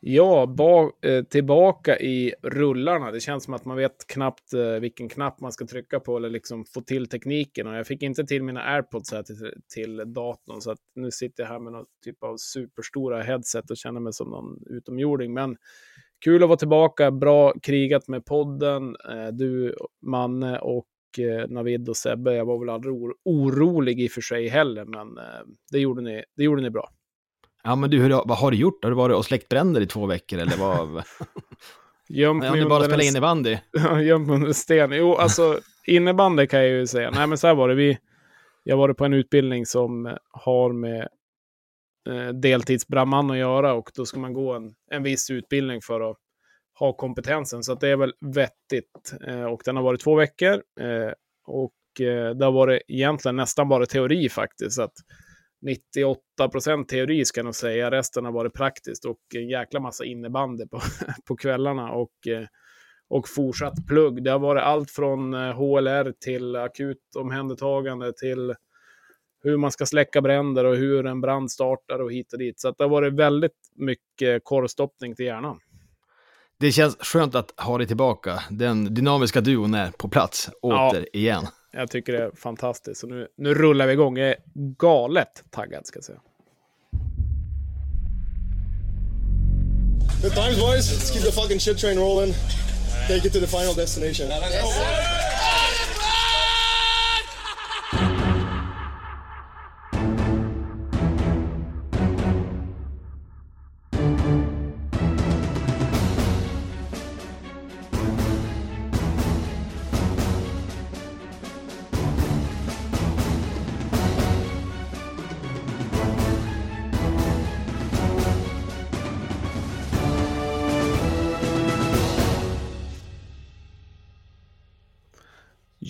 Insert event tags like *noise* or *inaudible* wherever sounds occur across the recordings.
Ja, ba, eh, tillbaka i rullarna. Det känns som att man vet knappt eh, vilken knapp man ska trycka på eller liksom få till tekniken. Och jag fick inte till mina airpods här till, till datorn, så att nu sitter jag här med någon typ av superstora headset och känner mig som någon utomjording. Men kul att vara tillbaka, bra krigat med podden. Eh, du, Manne och eh, Navid och Sebbe. Jag var väl aldrig oro orolig i och för sig heller, men eh, det, gjorde ni, det gjorde ni bra. Ja, men du, hur, vad har du gjort? Har du varit och släckt bränder i två veckor eller vad? *laughs* Gömt du bara spelar innebandy? *laughs* Gömt under sten. Jo, alltså innebandy kan jag ju säga. Nej, men så här var det. Vi, jag var på en utbildning som har med eh, deltidsbrandman att göra och då ska man gå en, en viss utbildning för att ha kompetensen. Så det är väl vettigt. Eh, och den har varit två veckor. Eh, och eh, det har varit egentligen nästan bara teori faktiskt. Så att 98 procent teori ska jag nog säga. Resten har varit praktiskt och en jäkla massa innebandy på, *laughs* på kvällarna. Och, eh, och fortsatt plugg. Det har varit allt från HLR eh, till akut omhändertagande till hur man ska släcka bränder och hur en brand startar och hit och dit. Så det har varit väldigt mycket korvstoppning till hjärnan. Det känns skönt att ha dig tillbaka. Den dynamiska duon är på plats åter ja. Jag tycker det är fantastiskt. Så nu, nu rullar vi igång. Jag är galet taggad ska jag säga. Good times boys. Let's keep the fucking shit train rolling. Take it to the final destination.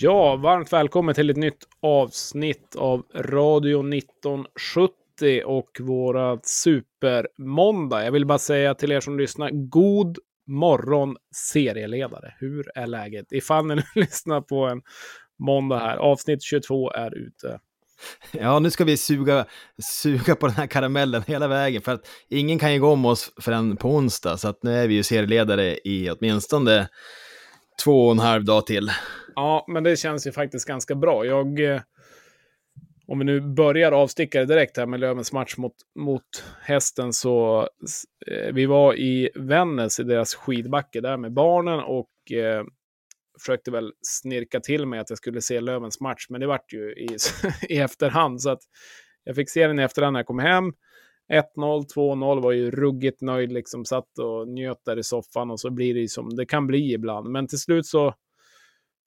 Ja, varmt välkommen till ett nytt avsnitt av Radio 1970 och våra supermåndag. Jag vill bara säga till er som lyssnar, god morgon serieledare. Hur är läget? Ifall *laughs* ni nu lyssnar på en måndag här. Avsnitt 22 är ute. Ja, nu ska vi suga, suga på den här karamellen hela vägen för att ingen kan ju gå om oss förrän på onsdag så att nu är vi ju serieledare i åtminstone två och en halv dag till. Ja, men det känns ju faktiskt ganska bra. Jag, eh, om vi nu börjar avstickare direkt här med Lövens match mot, mot hästen så eh, vi var i Vännäs i deras skidbacke där med barnen och eh, försökte väl snirka till mig att jag skulle se Lövens match, men det vart ju i, *laughs* i efterhand så att jag fick se den i efterhand när jag kom hem. 1-0, 2-0 var ju ruggigt nöjd, liksom satt och njöt där i soffan och så blir det ju som det kan bli ibland. Men till slut så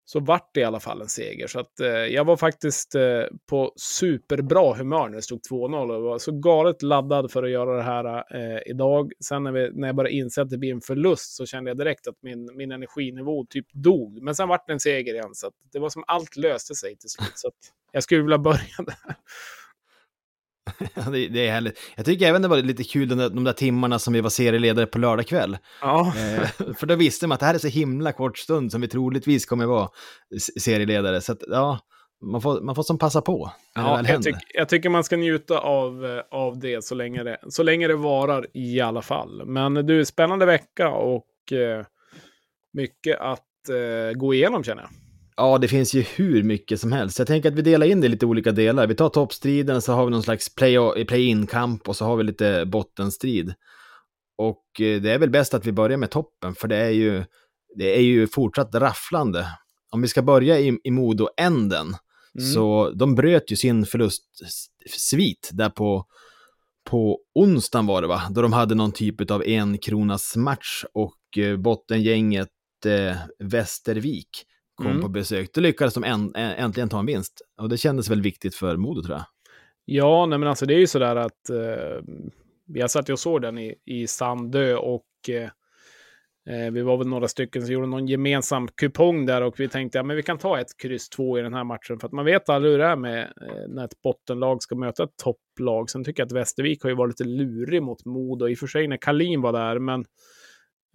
så vart det i alla fall en seger. Så att, eh, jag var faktiskt eh, på superbra humör när det stod 2-0 och var så galet laddad för att göra det här eh, idag. Sen när, vi, när jag började inse att det blir en förlust så kände jag direkt att min, min energinivå typ dog. Men sen vart det en seger igen, så det var som allt löste sig till slut. Så jag skulle vilja börja *laughs* där. *laughs* det, det, är härligt. Jag tycker även det var lite kul de där, de där timmarna som vi var serieledare på lördag kväll. Ja. Eh, för då visste man att det här är så himla kort stund som vi troligtvis kommer vara serieledare. Så att, ja, man får, man får som passa på. Ja, jag, tyck, jag, tycker man ska njuta av, eh, av det så, länge det så länge det varar i alla fall. Men du, spännande vecka och eh, mycket att eh, gå igenom känner jag. Ja, det finns ju hur mycket som helst. Jag tänker att vi delar in det i lite olika delar. Vi tar toppstriden, så har vi någon slags play-in-kamp och så har vi lite bottenstrid. Och eh, det är väl bäst att vi börjar med toppen, för det är ju, det är ju fortsatt rafflande. Om vi ska börja i, i Modo-änden, mm. så de bröt ju sin förlustsvit där på, på onsdagen var det va? Då de hade någon typ av en kronas match och eh, bottengänget eh, Västervik kom mm. på besök. Då lyckades de en, äntligen ta en vinst. Och det kändes väl viktigt för Modo tror jag. Ja, nej men alltså det är ju sådär att eh, jag satt och såg den i, i Sandö och eh, eh, vi var väl några stycken som gjorde någon gemensam kupong där och vi tänkte ja, men vi kan ta ett kryss två i den här matchen för att man vet aldrig hur det är med eh, när ett bottenlag ska möta ett topplag. Sen tycker jag att Västervik har ju varit lite lurig mot Modo, i och för sig när Kalin var där, men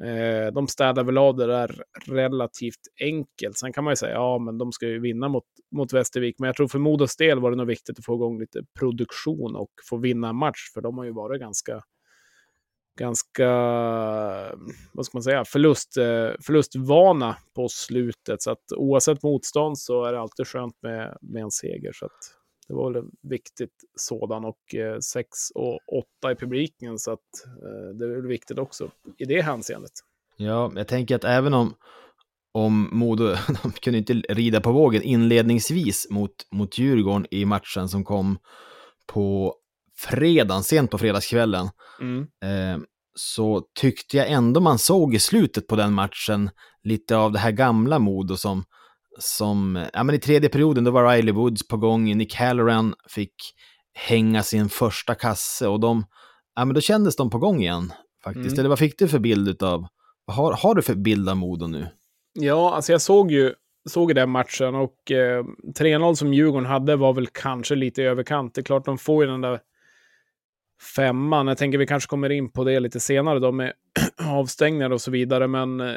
Eh, de städar väl av det där relativt enkelt. Sen kan man ju säga, ja, men de ska ju vinna mot, mot Västervik. Men jag tror för Modos del var det nog viktigt att få igång lite produktion och få vinna en match, för de har ju varit ganska, ganska, vad ska man säga, förlust, eh, förlustvana på slutet. Så att oavsett motstånd så är det alltid skönt med, med en seger. Så att det var väl en viktigt sådan och 6 eh, och 8 i publiken. Så att eh, det är väl viktigt också i det hänseendet. Ja, jag tänker att även om, om Modo, *laughs* de kunde inte rida på vågen inledningsvis mot, mot Djurgården i matchen som kom på fredagen, sent på fredagskvällen, mm. eh, så tyckte jag ändå man såg i slutet på den matchen lite av det här gamla Modo som, som ja men i tredje perioden då var Riley Woods på gång, Nick Halloran fick hänga sin första kasse och de, ja men då kändes de på gång igen faktiskt. Mm. Eller vad fick du för bild av, vad har, har du för bild av Modo nu? Ja, alltså jag såg ju såg den matchen och eh, 3-0 som Djurgården hade var väl kanske lite i överkant. Det är klart de får ju den där femman. Jag tänker vi kanske kommer in på det lite senare då med *clears throat* avstängningar och så vidare. Men eh,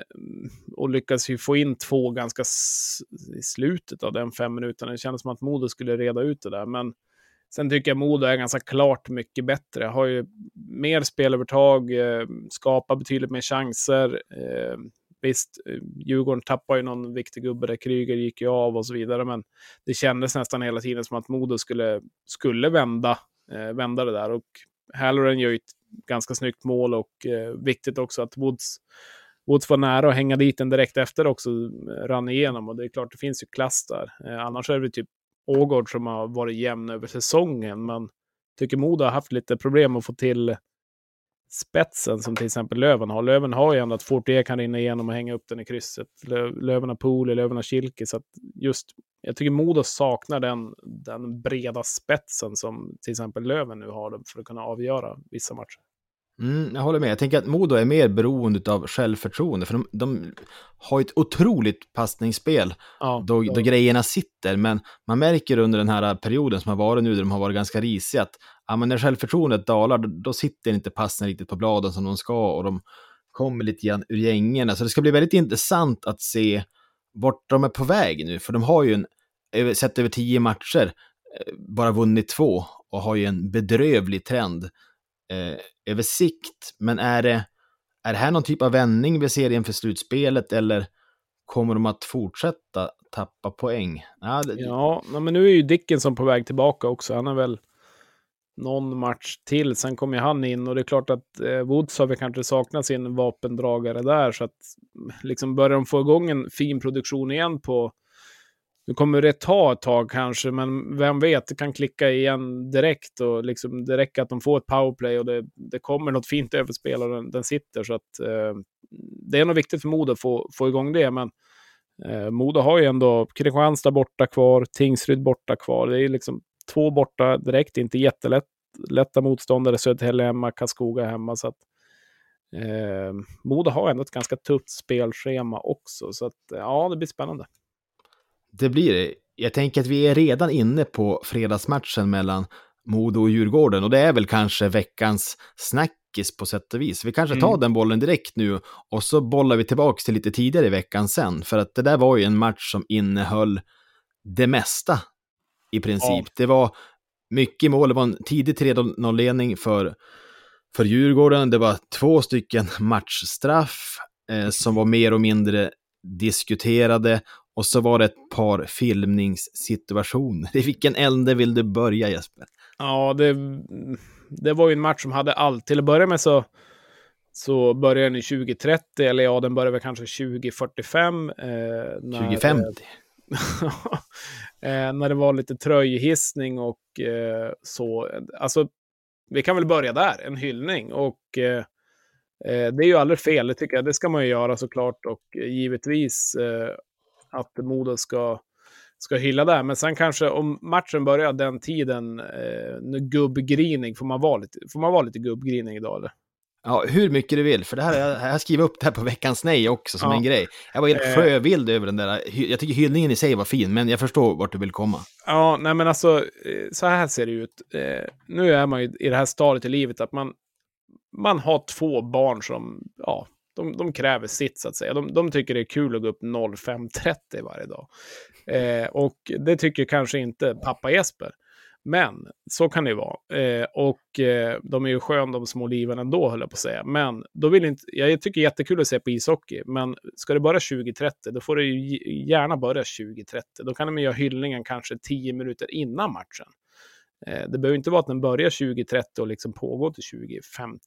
och lyckas ju få in två ganska i slutet av den fem minuterna. Det kändes som att Modo skulle reda ut det där. Men sen tycker jag Modo är ganska klart mycket bättre. Har ju mer spelövertag, eh, skapar betydligt mer chanser. Eh, visst, Djurgården tappar ju någon viktig gubbe där, Kryger gick ju av och så vidare, men det kändes nästan hela tiden som att Modo skulle, skulle vända, eh, vända det där. Och Halloran gör ju ett ganska snyggt mål och eh, viktigt också att Woods, Woods var nära att hänga dit den direkt efter också, eh, rann igenom. Och det är klart, det finns ju klass där. Eh, annars är det typ Ågård som har varit jämn över säsongen, men tycker Modo har haft lite problem att få till spetsen som till exempel Löven har. Löven har ju ändå att Fortier kan rinna igenom och hänga upp den i krysset. Löven har Pooley, Löven har Kilke, så att just jag tycker Modo saknar den, den breda spetsen som till exempel Löven nu har för att kunna avgöra vissa matcher. Mm, jag håller med. Jag tänker att Modo är mer beroende av självförtroende, för de, de har ett otroligt passningsspel ja, då, då grejerna sitter, men man märker under den här perioden som har varit nu, där de har varit ganska risiga, att ja, men när självförtroendet dalar, då, då sitter inte passen riktigt på bladen som de ska och de kommer lite grann ur gängorna. Så det ska bli väldigt intressant att se vart de är på väg nu, för de har ju en, sett över tio matcher, eh, bara vunnit två och har ju en bedrövlig trend eh, över sikt. Men är det, är det här någon typ av vändning vi ser inför slutspelet eller kommer de att fortsätta tappa poäng? Ja, det... ja men nu är ju Dickinson på väg tillbaka också. Han är väl någon match till. Sen kommer han in och det är klart att eh, Woods har väl kanske saknat sin vapendragare där. Så att liksom börjar de få igång en fin produktion igen på nu kommer det ta ett tag kanske, men vem vet, det kan klicka igen direkt och liksom det räcker att de får ett powerplay och det, det kommer något fint överspel och den, den sitter. Så att eh, det är nog viktigt för Modo att få, få igång det, men eh, Modo har ju ändå Kristianstad borta kvar, Tingsryd borta kvar. Det är liksom två borta direkt, inte jättelätt lätta motståndare, Södertälje hemma, Karlskoga hemma. Så att, eh, Modo har ändå ett ganska tufft spelschema också, så att, ja, det blir spännande. Det blir det. Jag tänker att vi är redan inne på fredagsmatchen mellan Modo och Djurgården och det är väl kanske veckans snackis på sätt och vis. Vi kanske tar mm. den bollen direkt nu och så bollar vi tillbaka till lite tidigare i veckan sen. För att det där var ju en match som innehöll det mesta i princip. Ja. Det var mycket mål, det var en tidig 3-0-ledning för, för Djurgården. Det var två stycken matchstraff eh, som var mer och mindre diskuterade och så var det ett par filmningssituationer. *laughs* I vilken ände vill du börja Jesper? Ja, det, det var ju en match som hade allt. Till att börja med så, så började den i 2030, eller ja, den började väl kanske 2045. Eh, när, 2050? *laughs* eh, när det var lite tröjhissning och eh, så. Alltså, vi kan väl börja där, en hyllning. Och eh, eh det är ju aldrig fel, det tycker jag. Det ska man ju göra såklart. Och givetvis eh, att Modo ska, ska hylla det. Men sen kanske om matchen börjar den tiden, eh, gubbgrining, får man, vara lite, får man vara lite gubbgrining idag eller? Ja, hur mycket du vill, för det här, jag, jag skriver upp det här på veckans nej också som ja. en grej. Jag var helt eh. sjövild över den där, jag tycker hyllningen i sig var fin, men jag förstår vart du vill komma. Ja, nej men alltså, eh, så här ser det ut. Eh, nu är man ju i det här stadiet i livet att man, man har två barn som, ja, de, de kräver sitt så att säga. De, de tycker det är kul att gå upp 05.30 varje dag. Eh, och det tycker kanske inte pappa Jesper. Men så kan det ju vara. Eh, och eh, de är ju skön de små liven ändå, höll jag på att säga. Men då vill inte, jag tycker det är jättekul att se på ishockey, men ska det börja 20.30, då får det ju gärna börja 20.30. Då kan de göra hyllningen kanske 10 minuter innan matchen. Eh, det behöver inte vara att den börjar 20.30 och liksom pågår till 20.50.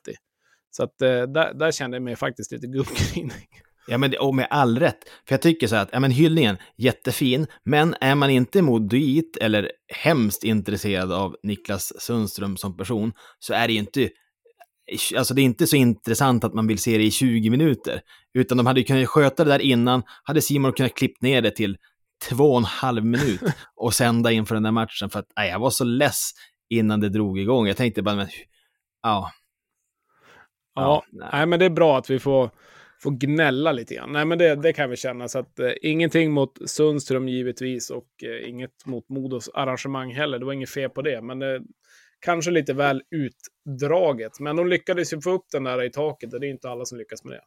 Så att eh, där, där kände jag mig faktiskt lite gubbgrinig. *laughs* Ja, men och med all rätt. För jag tycker så här att, ja men hyllningen, jättefin, men är man inte moduit eller hemskt intresserad av Niklas Sundström som person, så är det ju inte, alltså det är inte så intressant att man vill se det i 20 minuter. Utan de hade ju kunnat sköta det där innan, hade Simon kunnat klippt ner det till två och en halv minut *laughs* och sända inför den där matchen, för att nej, jag var så less innan det drog igång. Jag tänkte bara, men, ja. Ja, ja nej. men det är bra att vi får får gnälla lite grann. Nej, men det, det kan vi känna. Så att, eh, ingenting mot Sundström givetvis och eh, inget mot Modos arrangemang heller. Det var inget fel på det, men eh, kanske lite väl utdraget. Men de lyckades ju få upp den där i taket och det är inte alla som lyckas med det.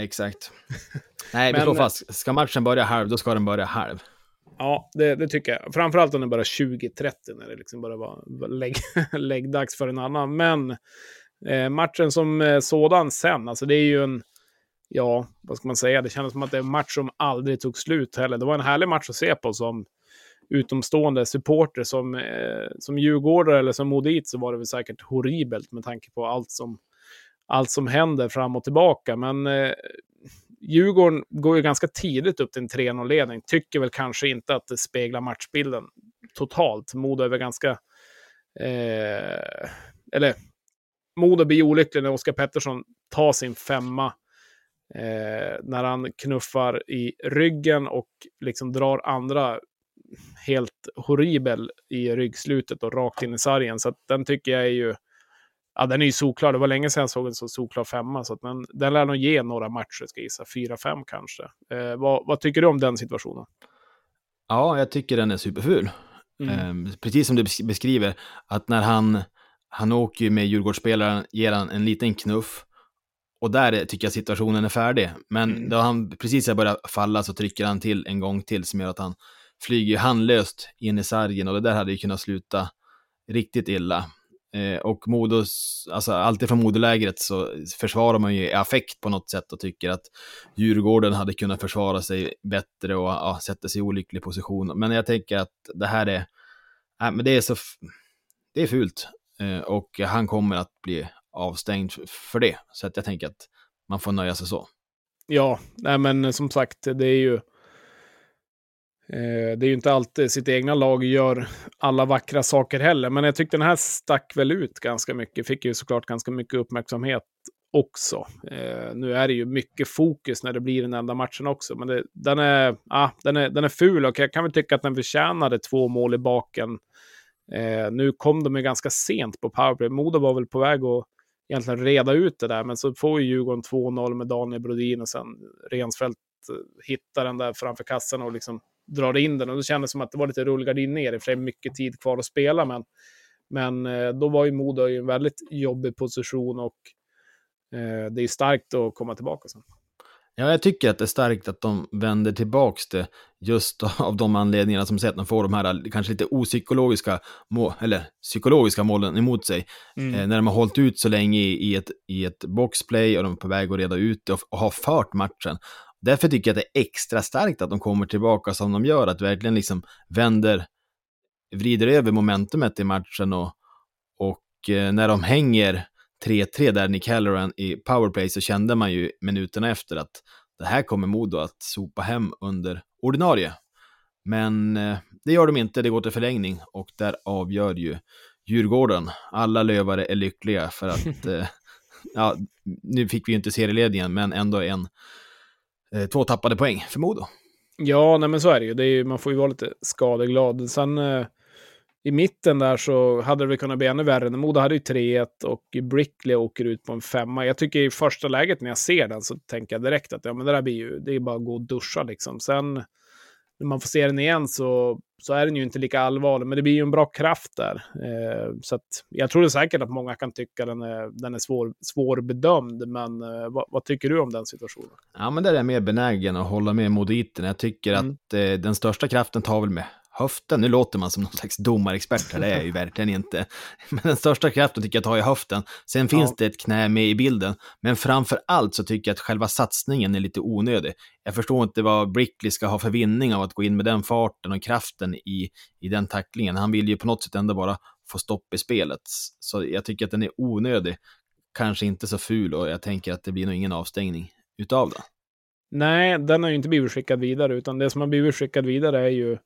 Exakt. *laughs* Nej, vi slår fast. Ska matchen börja halv, då ska den börja halv. Ja, det, det, tycker jag. Framförallt om den börjar 20.30 när det liksom bara var lägg, *laughs* läggdags för en annan. Men Eh, matchen som eh, sådan sen, alltså det är ju en, ja, vad ska man säga, det kändes som att det är en match som aldrig tog slut heller. Det var en härlig match att se på som utomstående supporter, som, eh, som djurgårdare eller som modit så var det väl säkert horribelt med tanke på allt som, allt som händer fram och tillbaka. Men eh, Djurgården går ju ganska tidigt upp till en 3-0-ledning. Tycker väl kanske inte att det speglar matchbilden totalt. Modo är väl ganska... Eh, eller Modo blir olycklig när Oskar Pettersson tar sin femma. Eh, när han knuffar i ryggen och liksom drar andra helt horribel i ryggslutet och rakt in i sargen. Så den tycker jag är ju... Ja, den är ju solklar. Det var länge sedan jag såg en så solklar femma. Så att den, den lär nog ge några matcher, ska jag gissa. Fyra, fem kanske. Eh, vad, vad, tycker du om den situationen? Ja, jag tycker den är superful. Mm. Eh, precis som du beskriver, att när han han åker ju med Djurgårdsspelaren, ger han en liten knuff. Och där tycker jag situationen är färdig. Men mm. då han precis har börjat falla så trycker han till en gång till som gör att han flyger handlöst in i sargen och det där hade ju kunnat sluta riktigt illa. Eh, och Modos, alltså alltid från Modolägret så försvarar man ju i affekt på något sätt och tycker att Djurgården hade kunnat försvara sig bättre och ja, sätta sig i olycklig position. Men jag tänker att det här är, äh, men det är så, det är fult. Eh, och han kommer att bli avstängd för det. Så att jag tänker att man får nöja sig så. Ja, nej men eh, som sagt, det är ju... Eh, det är ju inte alltid sitt egna lag gör alla vackra saker heller, men jag tyckte den här stack väl ut ganska mycket. Fick ju såklart ganska mycket uppmärksamhet också. Eh, nu är det ju mycket fokus när det blir den enda matchen också, men det, den, är, ah, den, är, den är ful och jag kan väl tycka att den förtjänade två mål i baken Eh, nu kom de ju ganska sent på powerplay. Modo var väl på väg att egentligen reda ut det där, men så får ju Djurgården 2-0 med Daniel Brodin och sen Rensfeldt eh, hittar den där framför kassan och liksom drar in den. Och då kändes det som att det var lite rullgardin ner, för det är mycket tid kvar att spela, men, men eh, då var ju Modo i en väldigt jobbig position och eh, det är starkt att komma tillbaka sen. Ja, jag tycker att det är starkt att de vänder tillbaks det just *laughs* av de anledningarna som säger att de får de här kanske lite opsykologiska mål, eller psykologiska målen emot sig. Mm. Eh, när de har hållit ut så länge i, i, ett, i ett boxplay och de är på väg att reda ut det och, och har fört matchen. Därför tycker jag att det är extra starkt att de kommer tillbaka som de gör, att verkligen liksom vänder, vrider över momentumet i matchen och, och eh, när de hänger 3-3 där Nick Halloran i powerplay så kände man ju minuterna efter att det här kommer Modo att sopa hem under ordinarie. Men eh, det gör de inte, det går till förlängning och där avgör ju Djurgården. Alla lövare är lyckliga för att, *laughs* eh, ja, nu fick vi ju inte serieledningen, men ändå en, eh, två tappade poäng för Modo. Ja, nej men så är det ju. Det är ju man får ju vara lite skadeglad. Sen eh, i mitten där så hade det kunnat bli ännu värre. Modo hade ju 3-1 och Brickley åker ut på en femma. Jag tycker i första läget när jag ser den så tänker jag direkt att ja, men det där blir ju, det är bara att gå och duscha liksom. Sen när man får se den igen så, så är den ju inte lika allvarlig, men det blir ju en bra kraft där. Eh, så att, jag tror det säkert att många kan tycka den är, den är svår, svårbedömd, men eh, vad, vad, tycker du om den situationen? Ja, men där är jag mer benägen att hålla med moditen. Jag tycker mm. att eh, den största kraften tar väl med höften. Nu låter man som någon slags domarexpert det är jag ju *laughs* verkligen inte. Men den största kraften tycker jag ha i höften. Sen finns ja. det ett knä med i bilden, men framför allt så tycker jag att själva satsningen är lite onödig. Jag förstår inte vad Brickley ska ha för vinning av att gå in med den farten och kraften i, i den tacklingen. Han vill ju på något sätt ändå bara få stopp i spelet. Så jag tycker att den är onödig. Kanske inte så ful och jag tänker att det blir nog ingen avstängning utav den. Nej, den har ju inte blivit skickad vidare, utan det som har blivit skickad vidare är ju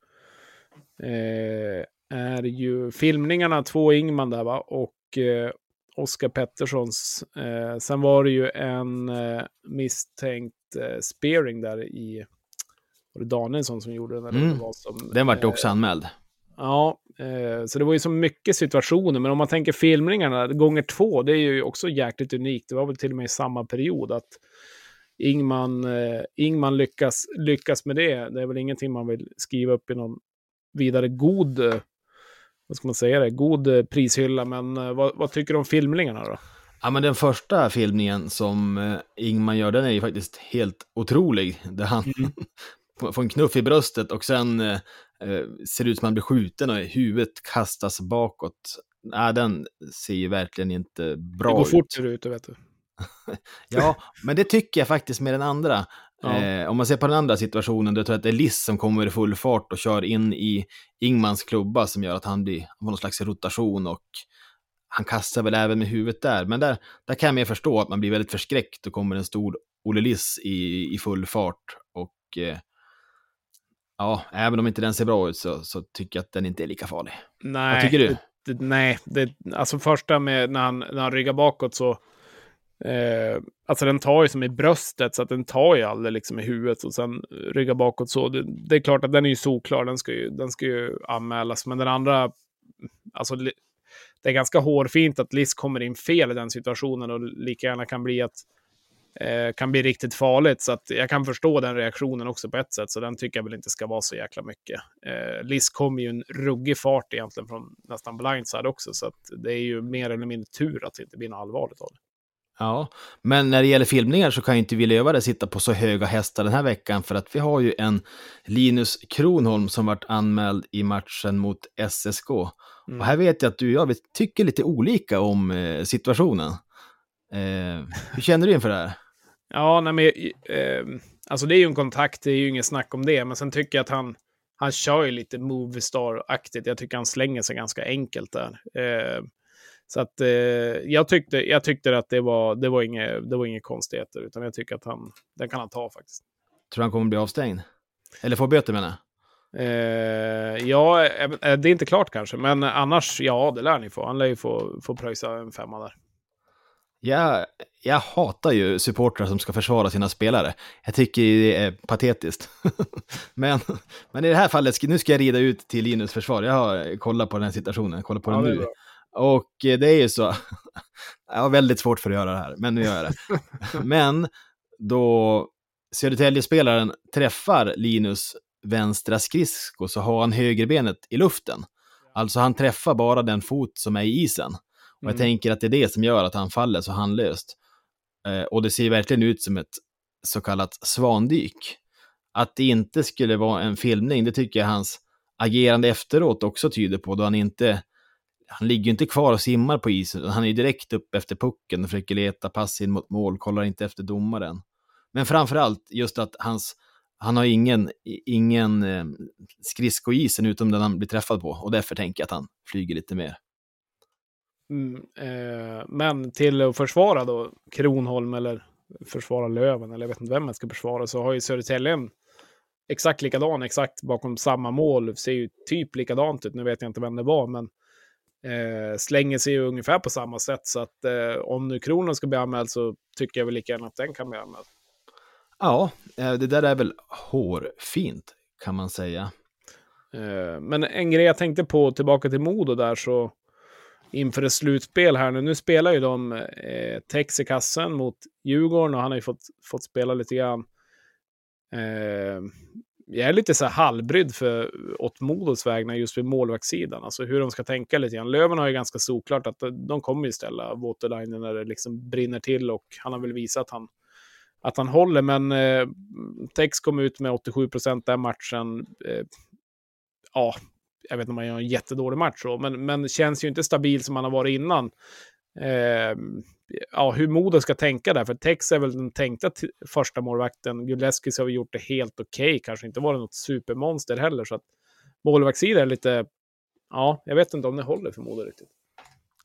är ju filmningarna, två Ingman där va, och eh, Oskar Petterssons. Eh, sen var det ju en eh, misstänkt eh, spearing där i, var det Danielsson som gjorde den? Eller mm. var som, den vart också anmäld. Ja, eh, så det var ju så mycket situationer, men om man tänker filmningarna gånger två, det är ju också jäkligt unikt. Det var väl till och med i samma period att Ingman, eh, Ingman lyckas, lyckas med det. Det är väl ingenting man vill skriva upp i någon vidare god, eh, vad ska man säga det, god eh, prishylla. Men eh, vad, vad, tycker du om filmningarna då? Ja, men den första filmningen som Ingman gör, den är ju faktiskt helt otrolig. Där han mm. *laughs* får en knuff i bröstet och sen eh, ser det ut som att han blir skjuten och huvudet kastas bakåt. Nej, den ser ju verkligen inte bra ut. Det går ut. fort ser det ut, vet du. *laughs* ja, men det tycker jag faktiskt med den andra. Ja. Eh, om man ser på den andra situationen, då tror jag att det är Liss som kommer i full fart och kör in i Ingmans klubba som gör att han blir på någon slags rotation och han kastar väl även med huvudet där. Men där, där kan man ju förstå att man blir väldigt förskräckt och kommer en stor Olle Liss i, i full fart. Och eh, ja, även om inte den ser bra ut så, så tycker jag att den inte är lika farlig. Nej, Vad tycker du? Det, nej, det, alltså första med när han, när han ryggar bakåt så Eh, alltså den tar ju som i bröstet, så att den tar ju aldrig liksom i huvudet och sen ryggar bakåt så. Det, det, är klart att den är ju solklar, den ska ju, den ska ju anmälas. Men den andra, alltså det är ganska hårfint att Liss kommer in fel i den situationen och lika gärna kan bli att eh, kan bli riktigt farligt. Så att jag kan förstå den reaktionen också på ett sätt, så den tycker jag väl inte ska vara så jäkla mycket. Eh, Liss kommer ju en ruggig fart egentligen från nästan blindside också, så att det är ju mer eller mindre tur att det inte blir något allvarligt av det. Ja, men när det gäller filmningar så kan ju inte vi lövare sitta på så höga hästar den här veckan för att vi har ju en Linus Kronholm som varit anmäld i matchen mot SSK. Mm. Och här vet jag att du och jag vi tycker lite olika om eh, situationen. Eh, hur känner du inför det här? Ja, nej men, eh, alltså det är ju en kontakt, det är ju inget snack om det, men sen tycker jag att han, han kör ju lite Movistar-aktigt. Jag tycker han slänger sig ganska enkelt där. Eh, så att eh, jag, tyckte, jag tyckte att det var, det var inget det var inga konstigheter, utan jag tycker att han, den kan han ta faktiskt. Tror du han kommer bli avstängd? Eller få böter menar jag? Eh, ja, eh, det är inte klart kanske, men annars, ja, det lär ni få. Han lär ju få, få pröjsa en femma där. Jag, jag hatar ju supportrar som ska försvara sina spelare. Jag tycker det är patetiskt. *laughs* men, men i det här fallet, nu ska jag rida ut till Linus försvar. Jag har kollat på den här situationen, kollat på ja, den nu. Och eh, det är ju så, *laughs* jag har väldigt svårt för att göra det här, men nu gör jag det. *laughs* men då Södertälje-spelaren träffar Linus vänstra skridsko så har han högerbenet i luften. Alltså han träffar bara den fot som är i isen. Och jag mm. tänker att det är det som gör att han faller så handlöst. Eh, och det ser verkligen ut som ett så kallat svandyk. Att det inte skulle vara en filmning, det tycker jag hans agerande efteråt också tyder på, då han inte han ligger ju inte kvar och simmar på isen, han är ju direkt upp efter pucken och försöker leta pass in mot mål, kollar inte efter domaren. Men framför allt just att hans, han har ingen, ingen eh, skridskoisen utom den han blir träffad på och därför tänker jag att han flyger lite mer. Mm, eh, men till att försvara då Kronholm eller försvara Löven, eller jag vet inte vem man ska försvara, så har ju Södertälje en exakt likadan, exakt bakom samma mål. Ser ju typ likadant ut. Nu vet jag inte vem det var, men eh, slänger sig ungefär på samma sätt. Så att eh, om nu kronan ska bli anmäld så tycker jag väl lika gärna att den kan bli anmäld. Ja, eh, det där är väl hårfint kan man säga. Eh, men en grej jag tänkte på tillbaka till Modo där så inför ett slutspel här nu. Nu spelar ju de eh, Tex i kassen mot Djurgården och han har ju fått, fått spela lite grann. Eh, jag är lite så här halvbrydd för åt Modos vägnar just vid målvaktssidan. Alltså hur de ska tänka lite grann. Löven har ju ganska såklart att eh, de kommer ju ställa Waterlinen när det liksom brinner till och han har väl visat att han, att han håller. Men eh, Tex kom ut med 87 procent den matchen. Eh, ja, jag vet inte om han gör en jättedålig match då, men, men känns ju inte stabil som han har varit innan. Eh, ja, hur Modo ska tänka där, för Tex är väl den tänkta första målvakten. Gudleskis har vi gjort det helt okej, okay. kanske inte varit något supermonster heller, så att målvaktssidan är lite, ja, jag vet inte om det håller för Modo riktigt.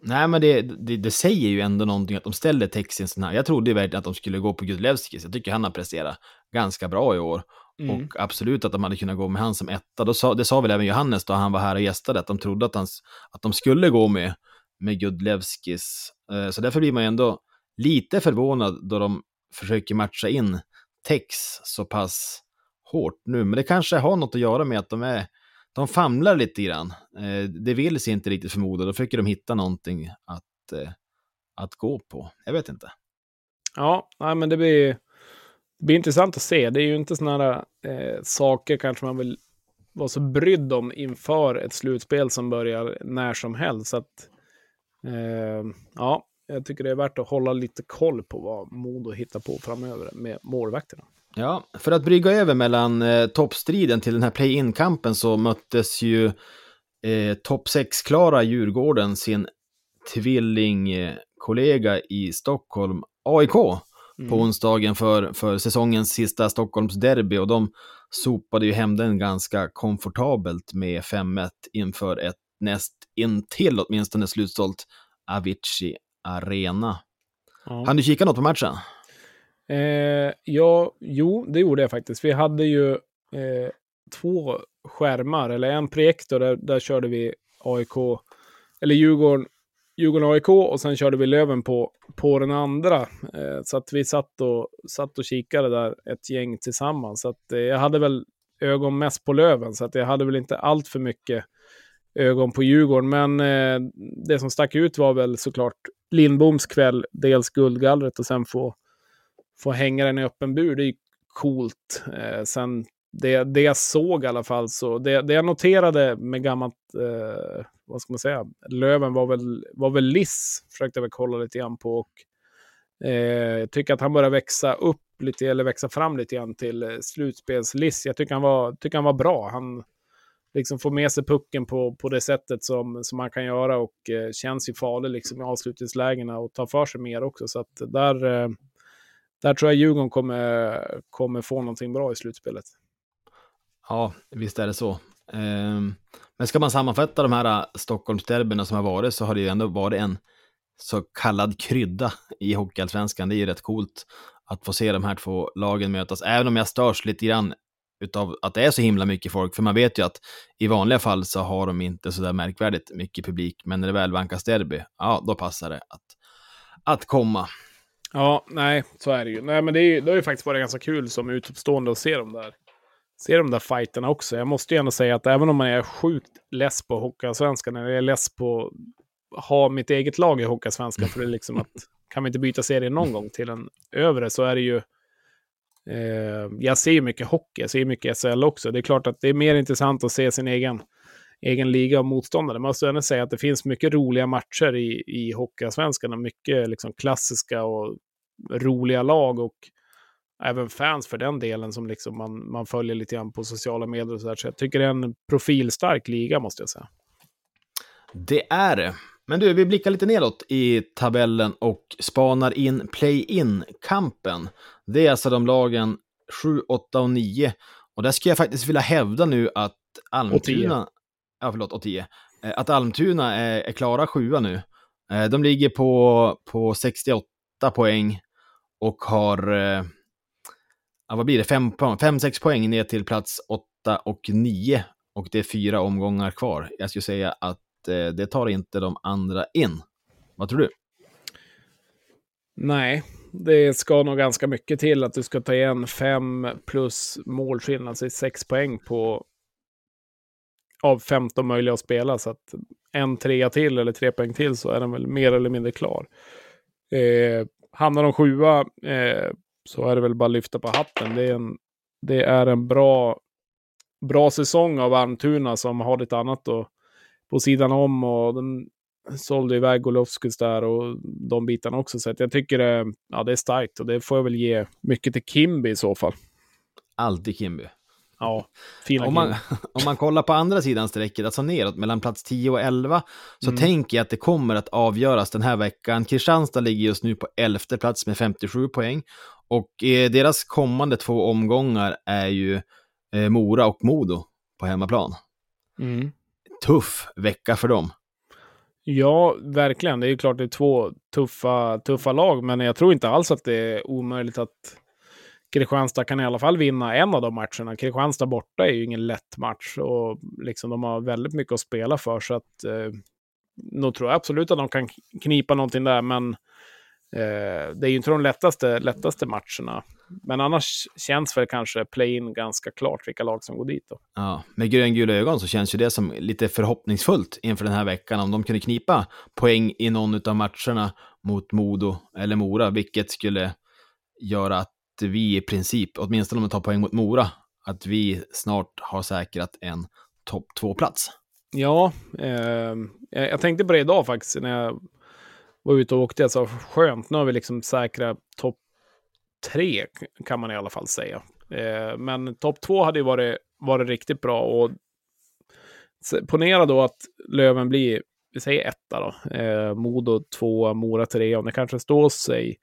Nej, men det, det, det, säger ju ändå någonting att de ställer Tex i en sån här. Jag trodde verkligen att de skulle gå på Gudlevskis. Jag tycker han har presterat ganska bra i år. Mm. Och absolut att de hade kunnat gå med han som etta. Då sa, det sa väl även Johannes då han var här och gästade, att de trodde att, hans, att de skulle gå med, med Gudlevskis. Eh, så därför blir man ju ändå lite förvånad då de försöker matcha in Tex så pass hårt nu. Men det kanske har något att göra med att de är de famlar lite grann. Eh, det vill sig inte riktigt förmoda. Då försöker de hitta någonting att, eh, att gå på. Jag vet inte. Ja, nej, men det blir, det blir intressant att se. Det är ju inte sådana eh, saker kanske man vill vara så brydd om inför ett slutspel som börjar när som helst. Så att, eh, ja, jag tycker det är värt att hålla lite koll på vad Modo hittar på framöver med målvakterna. Ja, för att brygga över mellan eh, toppstriden till den här play-in-kampen så möttes ju eh, topp 6-klara Djurgården sin tvillingkollega i Stockholm, AIK, mm. på onsdagen för, för säsongens sista Stockholmsderby och de sopade ju hem den ganska komfortabelt med 5-1 inför ett näst intill åtminstone slutsålt Avicii Arena. Ja. Hann du kika något på matchen? Eh, ja, jo, det gjorde jag faktiskt. Vi hade ju eh, två skärmar, eller en projektor, där, där körde vi AIK, eller Djurgården, Djurgården AIK och sen körde vi Löven på, på den andra. Eh, så att vi satt och, satt och kikade där ett gäng tillsammans. Så att eh, jag hade väl ögon mest på Löven, så att jag hade väl inte allt för mycket ögon på Djurgården. Men eh, det som stack ut var väl såklart Lindboms kväll, dels guldgallret och sen få få hänga den i öppen bur, det är coolt. Eh, sen det, det jag såg i alla fall, så det, det jag noterade med gammalt, eh, vad ska man säga, Löven var väl, var väl Liss, försökte jag väl kolla lite grann på. Och, eh, jag tycker att han börjar växa upp lite, eller växa fram lite grann till eh, slutspelsliss. Jag tycker han var, tycker han var bra. Han liksom få med sig pucken på, på det sättet som, som man kan göra och eh, känns ju farlig liksom i avslutningslägena och tar för sig mer också. Så att där, eh, där tror jag Djurgården kommer, kommer få någonting bra i slutspelet. Ja, visst är det så. Ehm, men ska man sammanfatta de här eh, Stockholmsderbyna som har varit så har det ju ändå varit en så kallad krydda i Hockeyallsvenskan. Det är ju rätt coolt att få se de här två lagen mötas, även om jag störs lite grann utav att det är så himla mycket folk, för man vet ju att i vanliga fall så har de inte så där märkvärdigt mycket publik, men när det väl vankas derby, ja, då passar det att, att komma. Ja, nej, så är det ju. Nej, men det, är, det har ju faktiskt varit ganska kul som utomstående att se de där, se de där fighterna också. Jag måste ju ändå säga att även om man är sjukt less på Hockeyallsvenskan, eller är less på att ha mitt eget lag i Hockeyallsvenskan, för det är liksom att kan vi inte byta serie någon gång till en övre så är det ju eh, jag ser ju mycket hockey, jag ser mycket SHL också. Det är klart att det är mer intressant att se sin egen, egen liga och motståndare. Man måste ändå säga att det finns mycket roliga matcher i, i Hockeyallsvenskan och mycket liksom klassiska och roliga lag och även fans för den delen som liksom man, man följer lite grann på sociala medier och så där. Så jag tycker det är en profilstark liga måste jag säga. Det är det. Men du, vi blickar lite nedåt i tabellen och spanar in play-in-kampen. Det är alltså de lagen 7, 8 och 9. Och där skulle jag faktiskt vilja hävda nu att Almtuna... Ja, förlåt, och 10. Eh, att Almtuna är, är klara sjua nu. Eh, de ligger på, på 68 poäng och har, eh, ja, vad blir det, 5-6 poäng ner till plats 8 och 9. Och det är fyra omgångar kvar. Jag skulle säga att Eh, det tar inte de andra in. Vad tror du? Nej, det ska nog ganska mycket till att du ska ta igen fem plus målskillnad, alltså sex poäng på av 15 möjliga att spela. Så att en trea till eller tre poäng till så är den väl mer eller mindre klar. Eh, hamnar de sjua eh, så är det väl bara att lyfta på hatten. Det är en, det är en bra, bra säsong av Almtuna som har lite annat att på sidan om. Och den sålde iväg Golovskis där och de bitarna också. Så jag tycker det, ja, det är starkt och det får jag väl ge mycket till Kimby i så fall. Alltid Kimby. Ja, fina om man, *laughs* om man kollar på andra sidan strecket, alltså neråt mellan plats 10 och 11, så Mm. tänker jag att det kommer att avgöras den här veckan. Kristianstad ligger just nu på 11 plats med 57 poäng och eh, deras kommande två omgångar är ju eh, Mora och Modo på hemmaplan. Mm. Tuff vecka för dem. Ja, verkligen. Det är ju klart det är två tuffa, tuffa lag, men jag tror inte alls att det är omöjligt att Kristianstad kan i alla fall vinna en av de matcherna. Kristianstad borta är ju ingen lätt match och liksom de har väldigt mycket att spela för, så att eh, nog tror jag absolut att de kan knipa någonting där, men eh, det är ju inte de lättaste, lättaste matcherna. Men annars känns väl kanske play-in ganska klart vilka lag som går dit då. Ja, med gröngula ögon så känns ju det som lite förhoppningsfullt inför den här veckan om de kunde knipa poäng i någon av matcherna mot Modo eller Mora, vilket skulle göra att vi i princip, åtminstone om vi tar poäng mot Mora, att vi snart har säkrat en topp två-plats. Ja, eh, jag tänkte på det idag faktiskt när jag var ute och åkte. Jag sa skönt, nu har vi liksom säkrat topp tre kan man i alla fall säga. Eh, men topp två hade ju varit, varit riktigt bra och ponera då att Löven blir, vi säger etta då, eh, Modo två, Mora tre, om det kanske står sig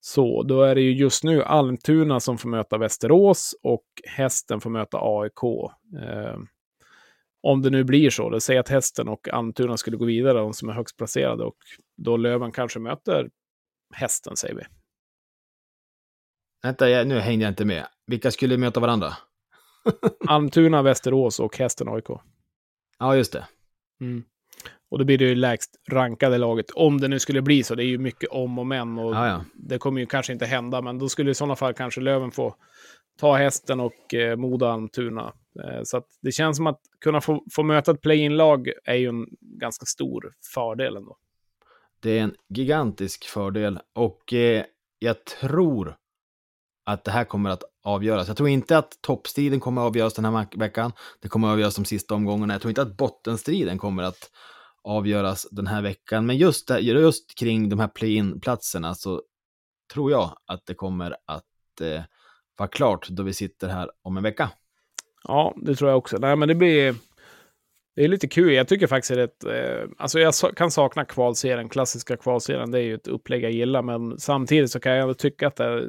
så, då är det ju just nu Almtuna som får möta Västerås och Hästen får möta AIK. Eh, om det nu blir så, det säger att Hästen och Almtuna skulle gå vidare, de som är högst placerade, och då Löven kanske möter Hästen, säger vi. Vänta, jag, nu hängde jag inte med. Vilka skulle möta varandra? *laughs* Almtuna, Västerås och Hästen AIK. Ja, just det. Mm. Och då blir det ju lägst rankade laget, om det nu skulle bli så. Det är ju mycket om och men och Ja, ja. det kommer ju kanske inte hända, men då skulle i sådana fall kanske Löven få ta Hästen och eh, Modo Almtuna. Eh, så att det känns som att kunna få, få möta ett play-in-lag är ju en ganska stor fördel ändå. Det är en gigantisk fördel och eh, jag tror att det här kommer att avgöras. Jag tror inte att toppstriden kommer att avgöras den här veckan. Det kommer att avgöras de sista omgångarna. Jag tror inte att bottenstriden kommer att avgöras den här veckan. Men just, där, just kring de här play-in-platserna så tror jag att det kommer att eh, vara klart då vi sitter här om en vecka. Ja, det tror jag också. Nej, men det blir... Det är lite kul. Jag tycker faktiskt att eh, alltså jag kan sakna kvalserien, klassiska kvalserien. Det är ju ett upplägg jag gillar, men samtidigt så kan jag ändå tycka att det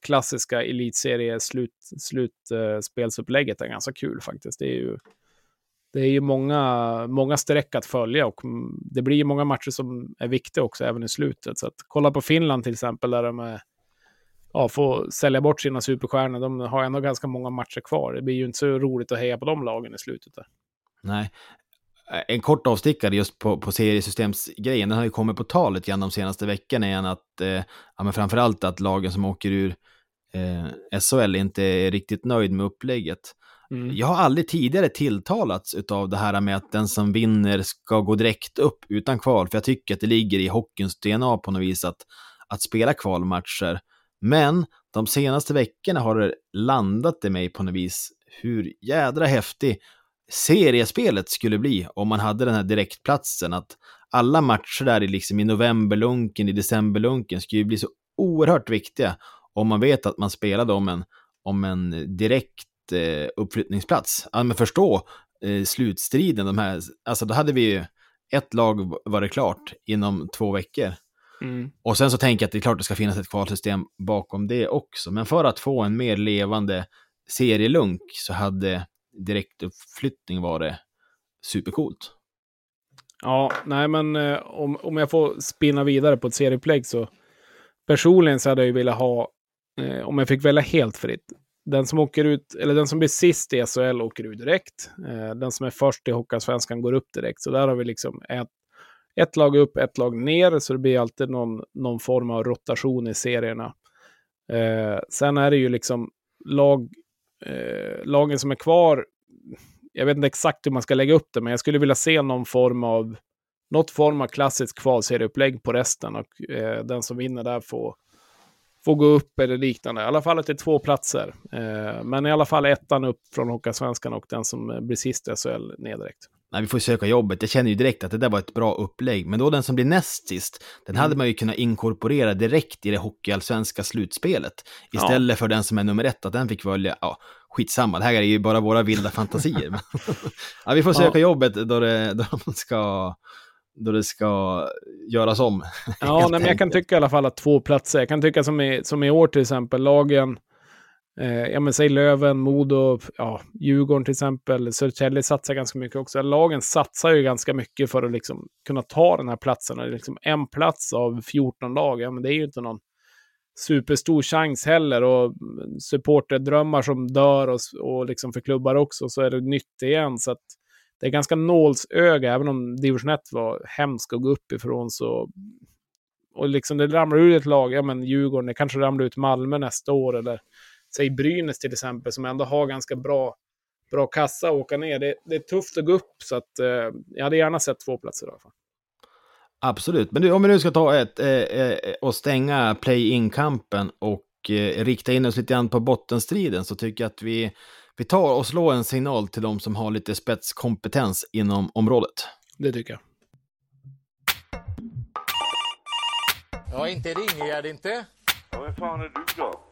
klassiska elitserie slut, slutspelsupplägget är ganska kul faktiskt. Det är ju, det är ju många, många streck att följa och mm, det blir ju många matcher som är viktiga också, även i slutet. Så att kolla på Finland till exempel, där de är, ja, får sälja bort sina superstjärnor. De har ändå ganska många matcher kvar. Det blir ju inte så roligt att heja på de lagen i slutet. Där. Nej. Eh, En kort avstickare just på, på seriesystemsgrejen, den har ju kommit på tal lite grann de senaste veckorna igen att, eh, ja men framförallt att lagen som åker ur eh, SHL inte är riktigt nöjd med upplägget. Mm. Jag har aldrig tidigare tilltalats av det här med att den som vinner ska gå direkt upp utan kval, för jag tycker att det ligger i hockeyns DNA på något vis att, att spela kvalmatcher. Men de senaste veckorna har det landat i mig på något vis hur jädra häftig seriespelet skulle bli om man hade den här direktplatsen. Att alla matcher där i, liksom i novemberlunken, i decemberlunken skulle ju bli så oerhört viktiga om man vet att man spelade om en, om en direkt eh, uppflyttningsplats. Ja, men förstå eh, slutstriden, de här, alltså då hade vi ju ett lag varit klart inom två veckor. Mm. Och sen så tänker jag att det är klart det ska finnas ett kvalsystem bakom det också. Men för att få en mer levande serielunk så hade direktuppflyttning var det supercoolt. Ja, nej men eh, om, om jag får spinna vidare på ett serieplägg så personligen så hade jag ju velat ha, eh, om jag fick välja helt fritt, den som åker ut, eller den som blir sist i SHL åker ut direkt. Eh, den som är först i Hockeyallsvenskan går upp direkt. Så där har vi liksom ett, ett lag upp, ett lag ner, så det blir alltid någon, någon form av rotation i serierna. Eh, sen är det ju liksom lag, eh, lagen som är kvar jag vet inte exakt hur man ska lägga upp det, men jag skulle vilja se någon form av något form av klassiskt kvalserieupplägg på resten och eh, den som vinner där får, får gå upp eller liknande. I alla fall att det är två platser. Eh, men i alla fall ettan upp från Hockeyallsvenskan och den som eh, blir sist i SHL ner direkt nej, vi får söka jobbet. Jag känner ju direkt att det där var ett bra upplägg. Men då den som blir näst sist, den hade mm. man ju kunnat inkorporera direkt i det hockeyallsvenska slutspelet. Istället ja. för den som är nummer ett, att den fick välja, ja, skitsamma, det här är ju bara våra vilda fantasier. *laughs* *laughs* ja, vi får söka ja. jobbet då det, då de ska då det ska göras om. *laughs* Ja, nej, men jag kan tycka i alla fall att två platser. Jag kan tycka som i, som i år till exempel, lagen Eh, ja, men säg Löven, Modo, ja, Djurgården till exempel. Södertälje satsar ganska mycket också. Lagen satsar ju ganska mycket för att liksom kunna ta den här platsen. Och liksom en plats av 14 lag, ja, men det är ju inte någon superstor chans heller. Och supporterdrömmar som dör och, och liksom för klubbar också, så är det nytt igen. Så att det är ganska nålsöga, även om division 1 var hemskt att gå upp ifrån. Så, och liksom det ramlar ut ett lag, ja men Djurgården, det kanske ramlar ut Malmö nästa år eller säg Brynäs till exempel, som ändå har ganska bra, bra kassa att åka ner. Det, det är tufft att gå upp, så att, eh, jag hade gärna sett två platser i alla fall. Absolut, men du, om vi nu ska ta ett eh, eh, och stänga play-in-kampen och eh, rikta in oss lite grann på bottenstriden så tycker jag att vi, vi tar och slår en signal till de som har lite spetskompetens inom området. Det tycker jag. Ja, inte ringer jag det inte. Ja, vem fan är du då?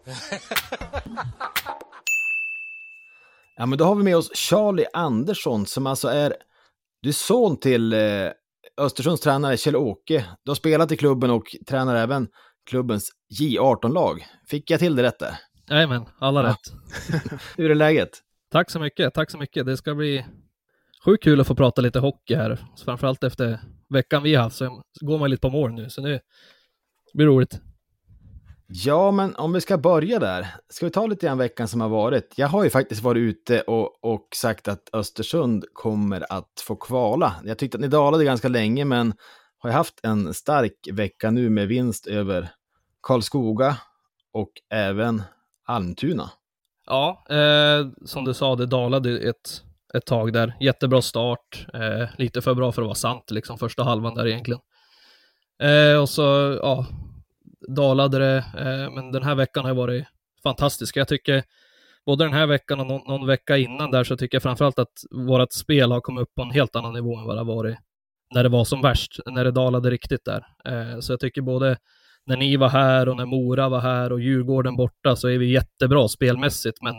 Ja, men då har vi med oss Charlie Andersson som alltså är, du är son till eh, Östersunds tränare Kjell-Åke. Du har spelat i klubben och tränar även klubbens J18-lag. Fick jag till det rätt där? Jajamän, alla ja. rätt. *laughs* Hur är läget? Tack så mycket, tack så mycket. Det ska bli sjukt kul att få prata lite hockey här, framförallt efter veckan vi har haft, så går man lite på mål nu, så nu blir det roligt. Ja, men om vi ska börja där. Ska vi ta lite grann veckan som har varit? Jag har ju faktiskt varit ute och, och sagt att Östersund kommer att få kvala. Jag tyckte att ni dalade ganska länge, men har haft en stark vecka nu med vinst över Karlskoga och även Almtuna. Ja, eh, som du sa, det dalade ett, ett tag där. Jättebra start, eh, lite för bra för att vara sant, liksom första halvan där egentligen. Eh, och så, ja, dalade det, eh, men den här veckan har varit fantastisk. Jag tycker både den här veckan och någon, någon, vecka innan där så tycker jag framförallt att vårt spel har kommit upp på en helt annan nivå än vad det har varit när det var som värst, när det dalade riktigt där. Eh, så jag tycker både när ni var här och när Mora var här och Djurgården borta så är vi jättebra spelmässigt, men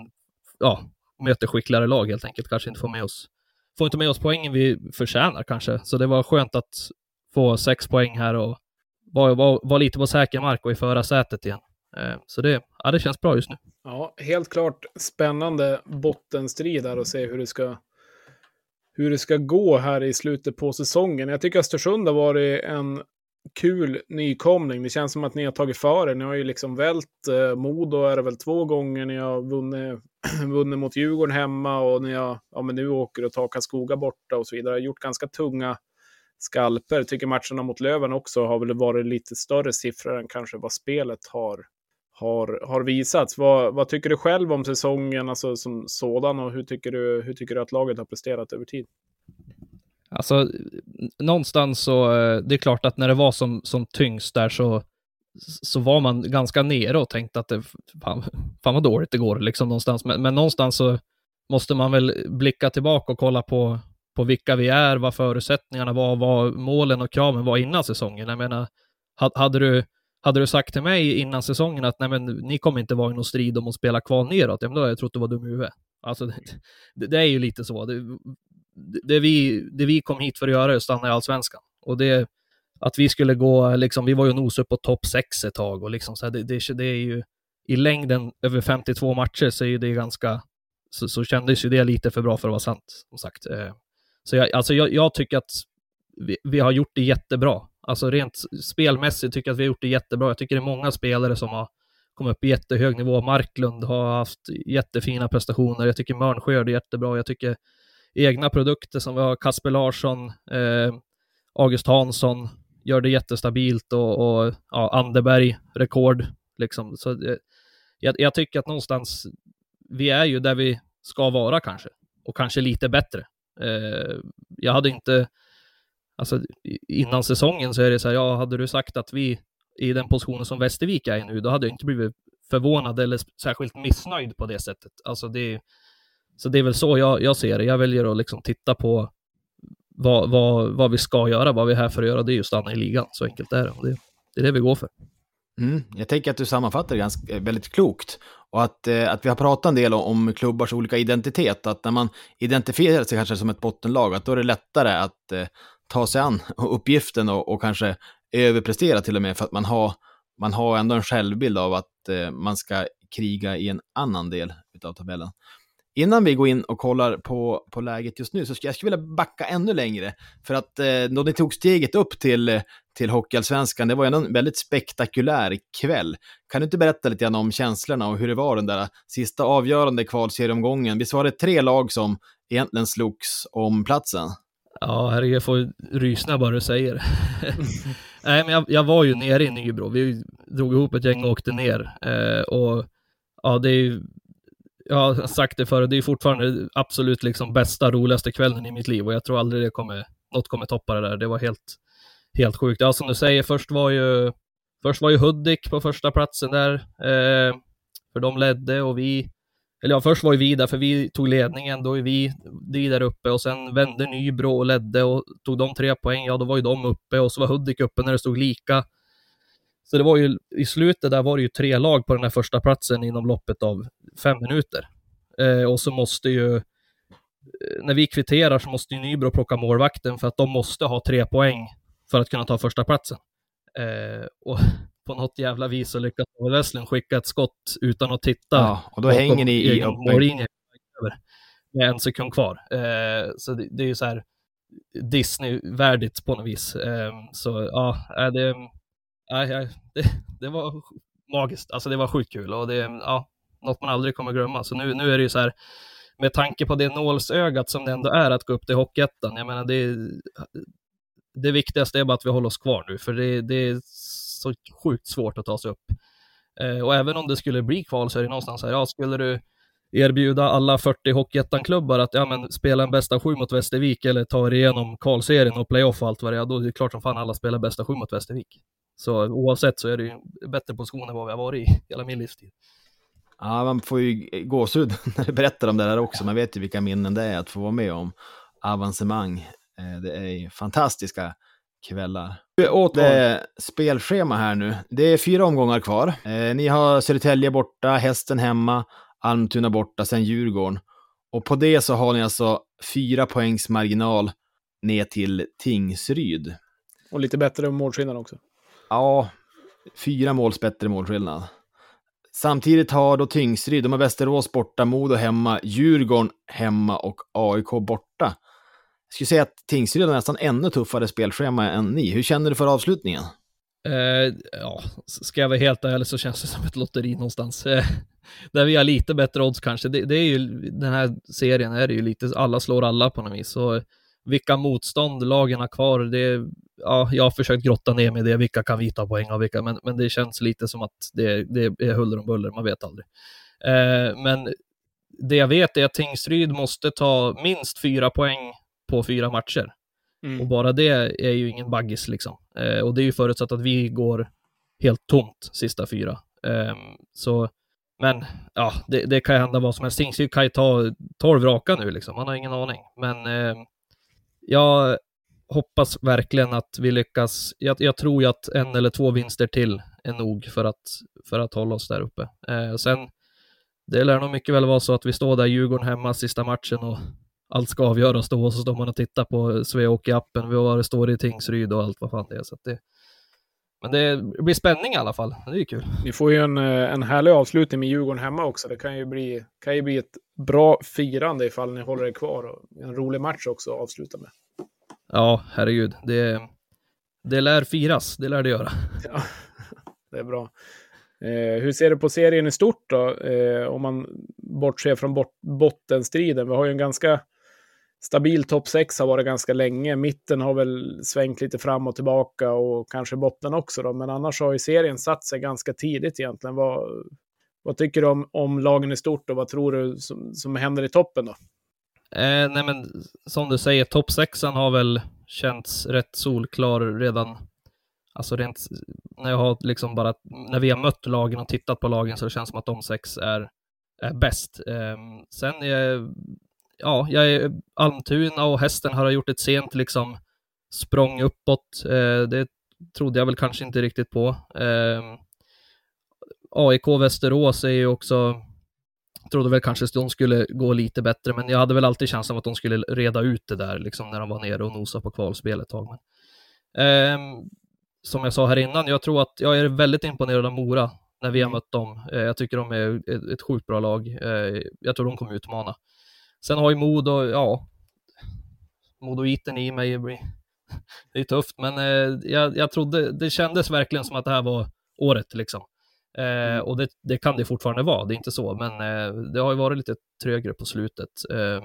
ja, möter skickligare lag helt enkelt, kanske inte får med oss får inte med oss poängen vi förtjänar kanske. Så det var skönt att få sex poäng här och var, var, var lite på säker mark och i förarsätet igen. Eh, så det, ja, det känns bra just nu. Ja, helt klart spännande bottenstrid där och se hur det ska hur det ska gå här i slutet på säsongen. Jag tycker Östersund har varit en kul nykomling. Det känns som att ni har tagit för er. Ni har ju liksom vält eh, Modo är det väl två gånger. Ni har vunnit, *clears throat* vunnit mot Djurgården hemma och ni har, ja men nu åker och tar Karlskoga borta och så vidare. Gjort ganska tunga skalper. Tycker matcherna mot Löven också har väl varit lite större siffror än kanske vad spelet har, har, har visats. Vad, vad tycker du själv om säsongen alltså, som sådan och hur tycker, du, hur tycker du att laget har presterat över tid? Alltså, någonstans så, eh, det är klart att när det var som, som tyngst där så, så var man ganska nere och tänkte att det, fan, fan vad dåligt det går liksom någonstans. Men, men någonstans så måste man väl blicka tillbaka och kolla på på vilka vi är, vad förutsättningarna var, vad målen och kraven var innan säsongen. Jag menar, hade du, hade du sagt till mig innan säsongen att nej, men, ni kommer inte vara i någon strid om att spela kval neråt, ja, men då hade jag trott du var dum i huvudet. Alltså, det, det är ju lite så. Det, det, vi, det vi kom hit för att göra är att stanna i allsvenskan. Och det, att vi skulle gå, liksom, vi var ju nos upp på topp 6 ett tag och liksom så här, det, det, det, är ju i längden över 52 matcher så är det ganska, så, så kändes ju det lite för bra för att vara sant, som sagt. Eh, så jag, alltså jag, jag tycker att vi, vi, har gjort det jättebra. Alltså rent spelmässigt tycker jag att vi har gjort det jättebra. Jag tycker det är många spelare som har kommit upp i jättehög nivå. Marklund har haft jättefina prestationer. Jag tycker Mörnsjö gör det jättebra. Jag tycker egna produkter som vi har Kasper Larsson, eh, August Hansson gör det jättestabilt och, och ja, Anderberg rekord. Liksom. Så, eh, jag, jag, tycker att någonstans, vi är ju där vi ska vara kanske. Och kanske lite bättre. Eh, jag hade inte, alltså innan säsongen så är det så här, ja, hade du sagt att vi i den positionen som Västervik är i nu, då hade jag inte blivit förvånad eller särskilt missnöjd på det sättet. Alltså det, så det är väl så jag, jag ser det. Jag väljer att liksom titta på vad, vad, vad vi ska göra, vad vi är här för att göra, det är ju att stanna i ligan. Så enkelt är det. Och det, det är det vi går för. Mm, jag tänker att du sammanfattar det ganska, väldigt klokt. Och att, eh, att vi har pratat en del om, klubbars olika identitet. Att när man identifierar sig kanske som ett bottenlag, att då är det lättare att eh, ta sig an *laughs* uppgiften och, och, kanske överprestera till och med. För att man har, man har ändå en självbild av att eh, man ska kriga i en annan del av tabellen. Innan vi går in och kollar på, på läget just nu så skulle jag skulle vilja backa ännu längre. För att eh, då ni tog steget upp till, till Hockeyallsvenskan, det var ändå en väldigt spektakulär kväll. Kan du inte berätta lite grann om känslorna och hur det var den där sista avgörande kvalserieomgången? Visst var det tre lag som egentligen slogs om platsen? Ja, herregud, jag får rysningar bara du säger *laughs* Nej, men jag, jag, var ju nere i Nybro. Vi drog ihop ett gäng och åkte ner. Eh, och ja, det är ju jag har sagt det förut, det är fortfarande absolut liksom bästa, roligaste kvällen i mitt liv och jag tror aldrig det kommer, något kommer toppa det där. Det var helt, helt sjukt. Ja, som du säger, först var ju, först var ju Hudik på första platsen där, eh, för de ledde och vi, eller ja, först var ju vi där, för vi tog ledningen, då är vi, vi där uppe och sen vände Nybro och ledde och tog de tre poäng, ja då var ju de uppe och så var Hudik uppe när det stod lika. Så det var ju, i slutet där var det ju tre lag på den här första platsen inom loppet av fem minuter. Eh, och så måste ju, eh, när vi kvitterar så måste ju Nybro plocka målvakten för att de måste ha tre poäng för att kunna ta första platsen. Eh, och *laughs* på något jävla vis så lyckas Westlund skicka ett skott utan att titta. Ja, och då hänger ni i mållinjen med en sekund kvar. Eh, så det, det, är ju så här Disney-värdigt på något vis. Eh, så ja, det, nej, det, det var magiskt. Alltså det var sjukt kul och det, ja, något man aldrig kommer glömma. Så nu, nu är det ju så här, med tanke på det nålsögat som det ändå är att gå upp till Hockeyettan, jag menar det, det viktigaste är bara att vi håller oss kvar nu, för det, det är så sjukt svårt att ta sig upp. Eh, och även om det skulle bli kval så är det någonstans här, ja, skulle du erbjuda alla 40 Hockeyettan-klubbar att ja, men, spela en bästa sju mot Västervik eller ta er igenom kvalserien och playoff och allt vad det är, då är det klart som fan alla spelar bästa sju mot Västervik. Så oavsett så är det ju bättre position än vad vi har varit i hela min livstid. Ja, man får ju gåshud *laughs* när du berättar om det där också. Man vet ju vilka minnen det är att få vara med om avancemang. Eh, det är fantastiska kvällar. Åt det spelschema här nu. Det är fyra omgångar kvar. Eh, ni har Södertälje borta, Hästen hemma, Almtuna borta, sen Djurgården. Och på det så har ni alltså fyra poängs marginal ner till Tingsryd. Och lite bättre målskillnad också. Ja, fyra måls bättre målskillnad. Samtidigt har då Tingsryd, de har Västerås borta, Modo hemma, Djurgården hemma och AIK borta. Jag skulle säga att Tingsryd har nästan ännu tuffare spelschema än ni. Hur känner du för avslutningen? Eh, ja, ska jag vara helt ärlig så känns det som ett lotteri någonstans. Eh, *laughs* där vi har lite bättre odds kanske. Det, det, är ju, den här serien är det ju lite, alla slår alla på något vis. Så vilka motstånd lagen har kvar, det, ja, jag har försökt grotta ner mig i det, vilka kan vi ta poäng av, vilka, men, men det känns lite som att det, det är huller om buller, man vet aldrig. Eh, men det jag vet är att Tingsryd måste ta minst fyra poäng på fyra matcher. Mm. Och bara det är ju ingen baggis liksom. Eh, och det är ju förutsatt att vi går helt tomt sista fyra. Eh, så, men ja, det, det, kan ju hända vad som helst. Tingsryd kan ju ta tolv raka nu liksom, man har ingen aning. Men eh, jag hoppas verkligen att vi lyckas. Jag, jag, tror ju att en eller två vinster till är nog för att, för att hålla oss där uppe. Eh, sen, det lär nog mycket väl vara så att vi står där Djurgården hemma sista matchen och allt ska avgöras då och så står man och tittar på Sveåke-appen, vad det står i Tingsryd och allt vad fan det är. Så det, men det blir spänning i alla fall. Det är ju kul. Vi får ju en, eh, en härlig avslutning med Djurgården hemma också. Det kan ju bli, kan ju bli ett bra firande ifall ni håller er kvar och en rolig match också att avsluta med. Ja, herregud. Det, det lär firas, det lär det göra. *laughs* Ja, det är bra. Eh, hur ser du på serien i stort då? Eh, om man bortser från bort, bottenstriden. Vi har ju en ganska stabil topp 6 har varit ganska länge. Mitten har väl svängt lite fram och tillbaka och kanske botten också då. Men annars har ju serien satt sig ganska tidigt egentligen. Vad, vad tycker du om, om lagen i stort och vad tror du som, som händer i toppen då? Eh, nej men som du säger, toppsexan har väl känts rätt solklar redan. Alltså rent när jag har liksom bara, när vi har mött lagen och tittat på lagen så det känns som att de sex är, är bäst. Eh, sen är ja, jag är Almtuna och hästen har gjort ett sent liksom språng uppåt. Eh, det trodde jag väl kanske inte riktigt på. Eh, AIK Västerås är ju också, trodde väl kanske att de skulle gå lite bättre, men jag hade väl alltid känslan att de skulle reda ut det där, liksom när de var nere och nosade på kvalspel ett tag. Men, eh, som jag sa här innan, jag tror att jag är väldigt imponerad av Mora när vi har mött dem. Eh, jag tycker de är ett, ett sjukt bra lag. Eh, jag tror de kommer utmana. Sen har ju Modo, ja, Modoiten i mig, *laughs* det är tufft, men eh, jag, jag trodde, det kändes verkligen som att det här var året liksom. Eh, och det, det, kan det fortfarande vara, det är inte så, men eh, det har ju varit lite trögare på slutet. Eh,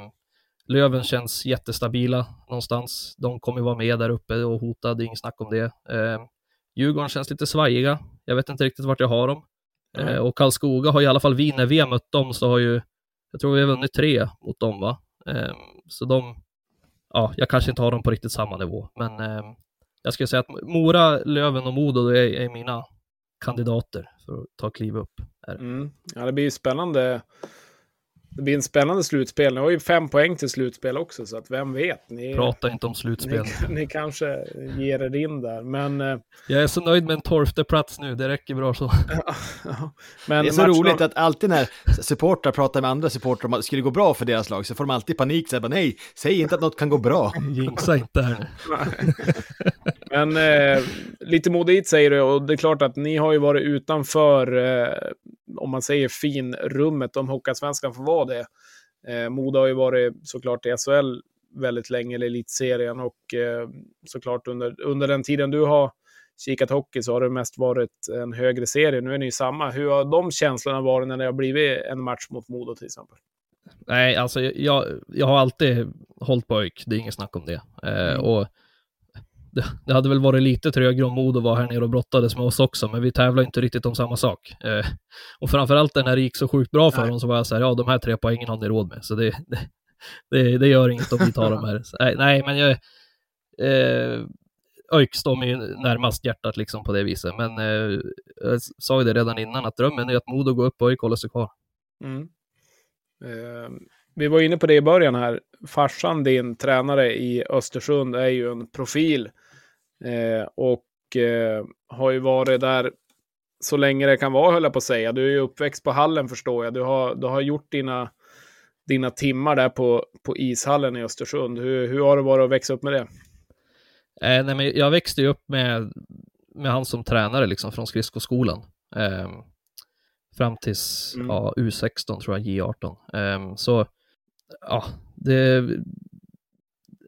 Löven känns jättestabila någonstans. De kommer vara med där uppe och hota, det är inget snack om det. Eh, Djurgården känns lite svajiga. Jag vet inte riktigt vart jag har dem. Mm. och Karlskoga har i alla fall vi, när vi har mött dem så har ju, jag tror vi har vunnit tre mot dem va. Eh, så de, ja, jag kanske inte har dem på riktigt samma nivå, men eh, jag skulle säga att Mora, Löven och Modo är, är mina kandidater för att ta kliv upp. Mm. Ja, det blir spännande det blir en spännande slutspel. Ni har ju fem poäng till slutspel också, så att vem vet? Ni, Prata inte om slutspel. Ni, ni kanske ger er in där, men... Eh, jag är så nöjd med en tolfte plats nu, det räcker bra så. *laughs* men det är så roligt att alltid när supportrar pratar med andra supportrar om att det skulle gå bra för deras lag, så får de alltid panik, så här, nej, säg inte att något kan gå bra. Jinxa inte här. *laughs* men eh, lite modigt säger du, och det är klart att ni har ju varit utanför eh, om man säger finrummet, om Hockeyallsvenskan får vara det. Eh, Modo har ju varit såklart i SHL väldigt länge, eller elitserien, och eh, såklart under, under den tiden du har kikat hockey så har det mest varit en högre serie. Nu är ni ju samma. Hur har de känslorna varit när det har blivit en match mot Modo till exempel? Nej, alltså jag, jag har alltid hållit på ÖIK, det är inget snack om det. Eh, mm. och det, det, hade väl varit lite trögare om Modo var här nere och brottades med oss också, men vi tävlar inte riktigt om samma sak. Eh, och framförallt när det gick så sjukt bra för dem så var jag så här, ja de här tre poängen har ni råd med, så det, det, det gör inget om vi tar dem här. Så, nej, nej, men jag... Eh, ÖIK står mig närmast hjärtat liksom på det viset, men eh, jag sa ju det redan innan att drömmen är att Modo går upp och ÖIK håller sig kvar. Mm. Eh, vi var inne på det i början här. Farsan, din tränare i Östersund, är ju en profil Eh, och eh, har ju varit där så länge det kan vara, höll jag på att säga. Du är ju uppväxt på hallen förstår jag. Du har, du har gjort dina, dina timmar där på, på ishallen i Östersund. Hur, hur har det varit att växa upp med det? Eh, nej, men jag växte ju upp med, med han som tränare liksom från skridskoskolan. Eh, fram tills mm. ja, U16 tror jag, J18. Eh, så ja, det,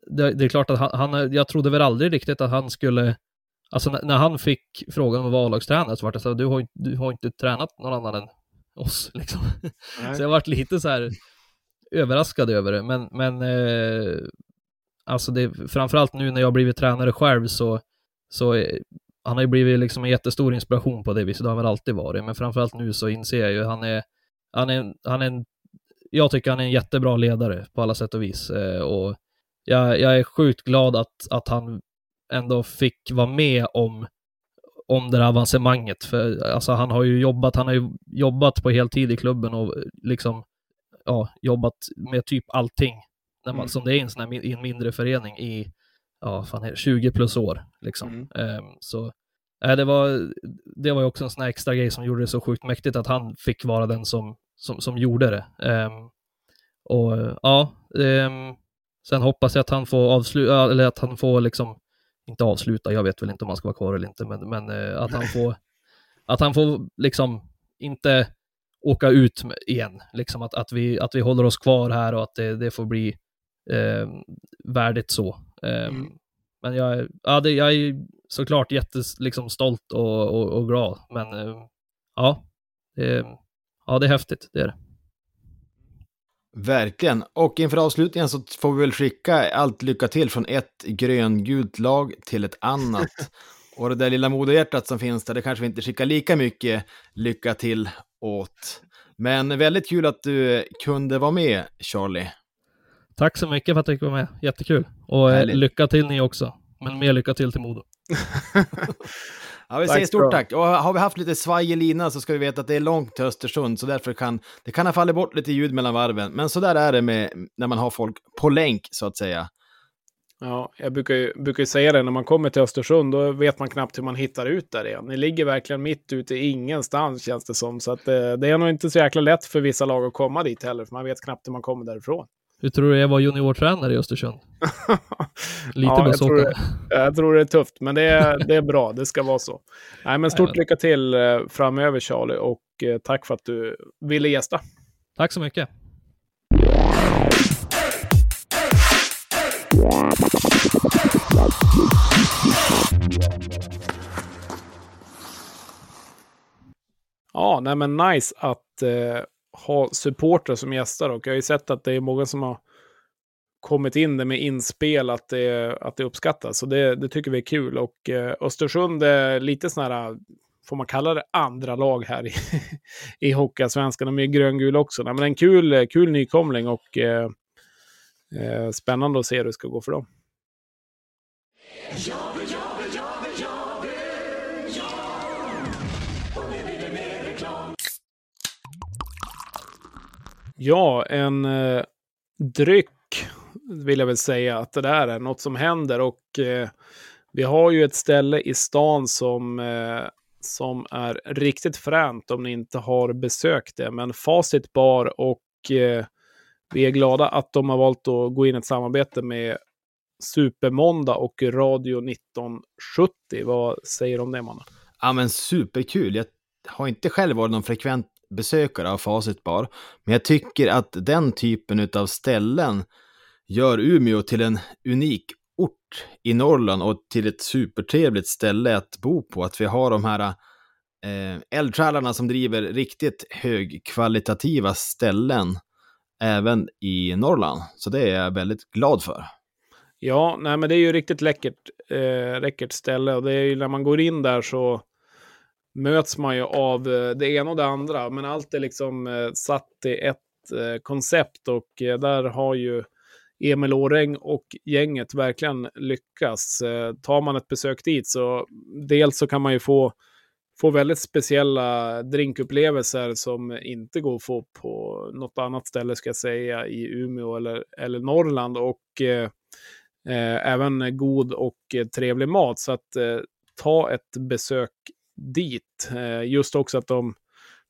det, det, är klart att han, han, jag trodde väl aldrig riktigt att han skulle, alltså när, när han fick frågan om att vara A-lagstränare så var det så att du har, du har inte tränat någon annan än oss *laughs* liksom. så jag varit lite så här överraskad över det, men, men eh, alltså det, framförallt nu när jag blivit tränare själv så, så eh, han har ju blivit liksom en jättestor inspiration på det viset, det har han väl alltid varit, men framförallt nu så inser jag ju, han är, han är, han är en, jag tycker han är en jättebra ledare på alla sätt och vis. Eh, och jag, jag är sjukt glad att, att han ändå fick vara med om, om det här avancemanget. För alltså, han har ju jobbat, han har ju jobbat på heltid i klubben och liksom ja, jobbat med typ allting. När man, mm. Som det är i en, sån här, i en mindre förening i ja, fan är 20 plus år. Liksom. Mm. Um, så äh, det, var, det var ju också en sån här extra grej som gjorde det så sjukt mäktigt att han fick vara den som, som, som gjorde det. Um, och ja, um, Sen hoppas jag att han får avsluta, eller att han får liksom, inte avsluta, jag vet väl inte om han ska vara kvar eller inte, men, men eh, att han får, att han får liksom inte åka ut igen. Liksom att, att, vi, att vi håller oss kvar här och att det, det får bli eh, värdigt så. Eh, mm. Men jag, ja, det, jag är såklart jättestolt liksom, och, och, och glad, men eh, ja, det, ja, det är häftigt, det är det. Verkligen. Och inför avslutningen så får vi väl skicka allt lycka till från ett gröngult lag till ett annat. *laughs* Och det där lilla moderhjärtat som finns där, det kanske vi inte skickar lika mycket lycka till åt. Men väldigt kul att du kunde vara med, Charlie. Tack så mycket för att du fick vara med. Jättekul. Och eh, Härligt. lycka till ni också. Men mer lycka till till Modo. *laughs* Ja, vi säger stort tack. Och har vi haft lite svaj i linan så ska vi veta att det är långt till Östersund, så därför kan det kan ha fallit bort lite ljud mellan varven. Men så där är det med när man har folk på länk, så att säga. Ja, jag brukar ju, brukar ju säga det, när man kommer till Östersund, då vet man knappt hur man hittar ut där igen. Ni ligger verkligen mitt ute i ingenstans, känns det som. Så att, eh, det är nog inte så jäkla lätt för vissa lag att komma dit heller, för man vet knappt hur man kommer därifrån. Hur tror du jag var juniortränare i Östersund? *laughs* Lite Ja, jag, tror det, jag tror det är tufft, men det är, *laughs* det är bra. Det ska vara så. Nej, men stort Jajamän. lycka till eh, framöver, Charlie, och eh, tack för att du ville gästa. Tack så mycket. Ja, nej men nice att eh, ha supportrar som gäster och jag har ju sett att det är många som har kommit in det med inspel att det, att det uppskattas. Så det, det tycker vi är kul. Och eh, Östersund är lite sån här, får man kalla det, andra lag här i, *laughs* i Hockeyallsvenskan. De är gröngula också. Nej, men en kul, kul nykomling och eh, eh, spännande att se hur det ska gå för dem. Ja, Ja, en eh, dryck vill jag väl säga att det där är något som händer och eh, vi har ju ett ställe i stan som, eh, som är riktigt fränt om ni inte har besökt det, men Facit Bar och eh, vi är glada att de har valt att gå in i ett samarbete med Supermåndag och Radio 1970. Vad säger du om det, mannen? Ja, men superkul. Jag har inte själv varit någon frekvent besökare av Facit Bar, men jag tycker att den typen av ställen gör Umeå till en unik ort i Norrland och till ett supertrevligt ställe att bo på. Att vi har de här eh, eldsjälarna som driver riktigt högkvalitativa ställen även i Norrland. Så det är jag väldigt glad för. Ja, nej, men det är ju riktigt läckert, eh, läckert ställe och det är ju när man går in där så möts man ju av eh, det ena och det andra, men allt är liksom eh, satt i ett eh, koncept och där har ju Emil Åreng och gänget verkligen lyckats. Tar man ett besök dit så dels så kan man ju få, få väldigt speciella drinkupplevelser som inte går att få på något annat ställe ska jag säga i Umeå eller, eller Norrland och eh, även god och trevlig mat. Så att eh, ta ett besök dit. Eh, just också att de,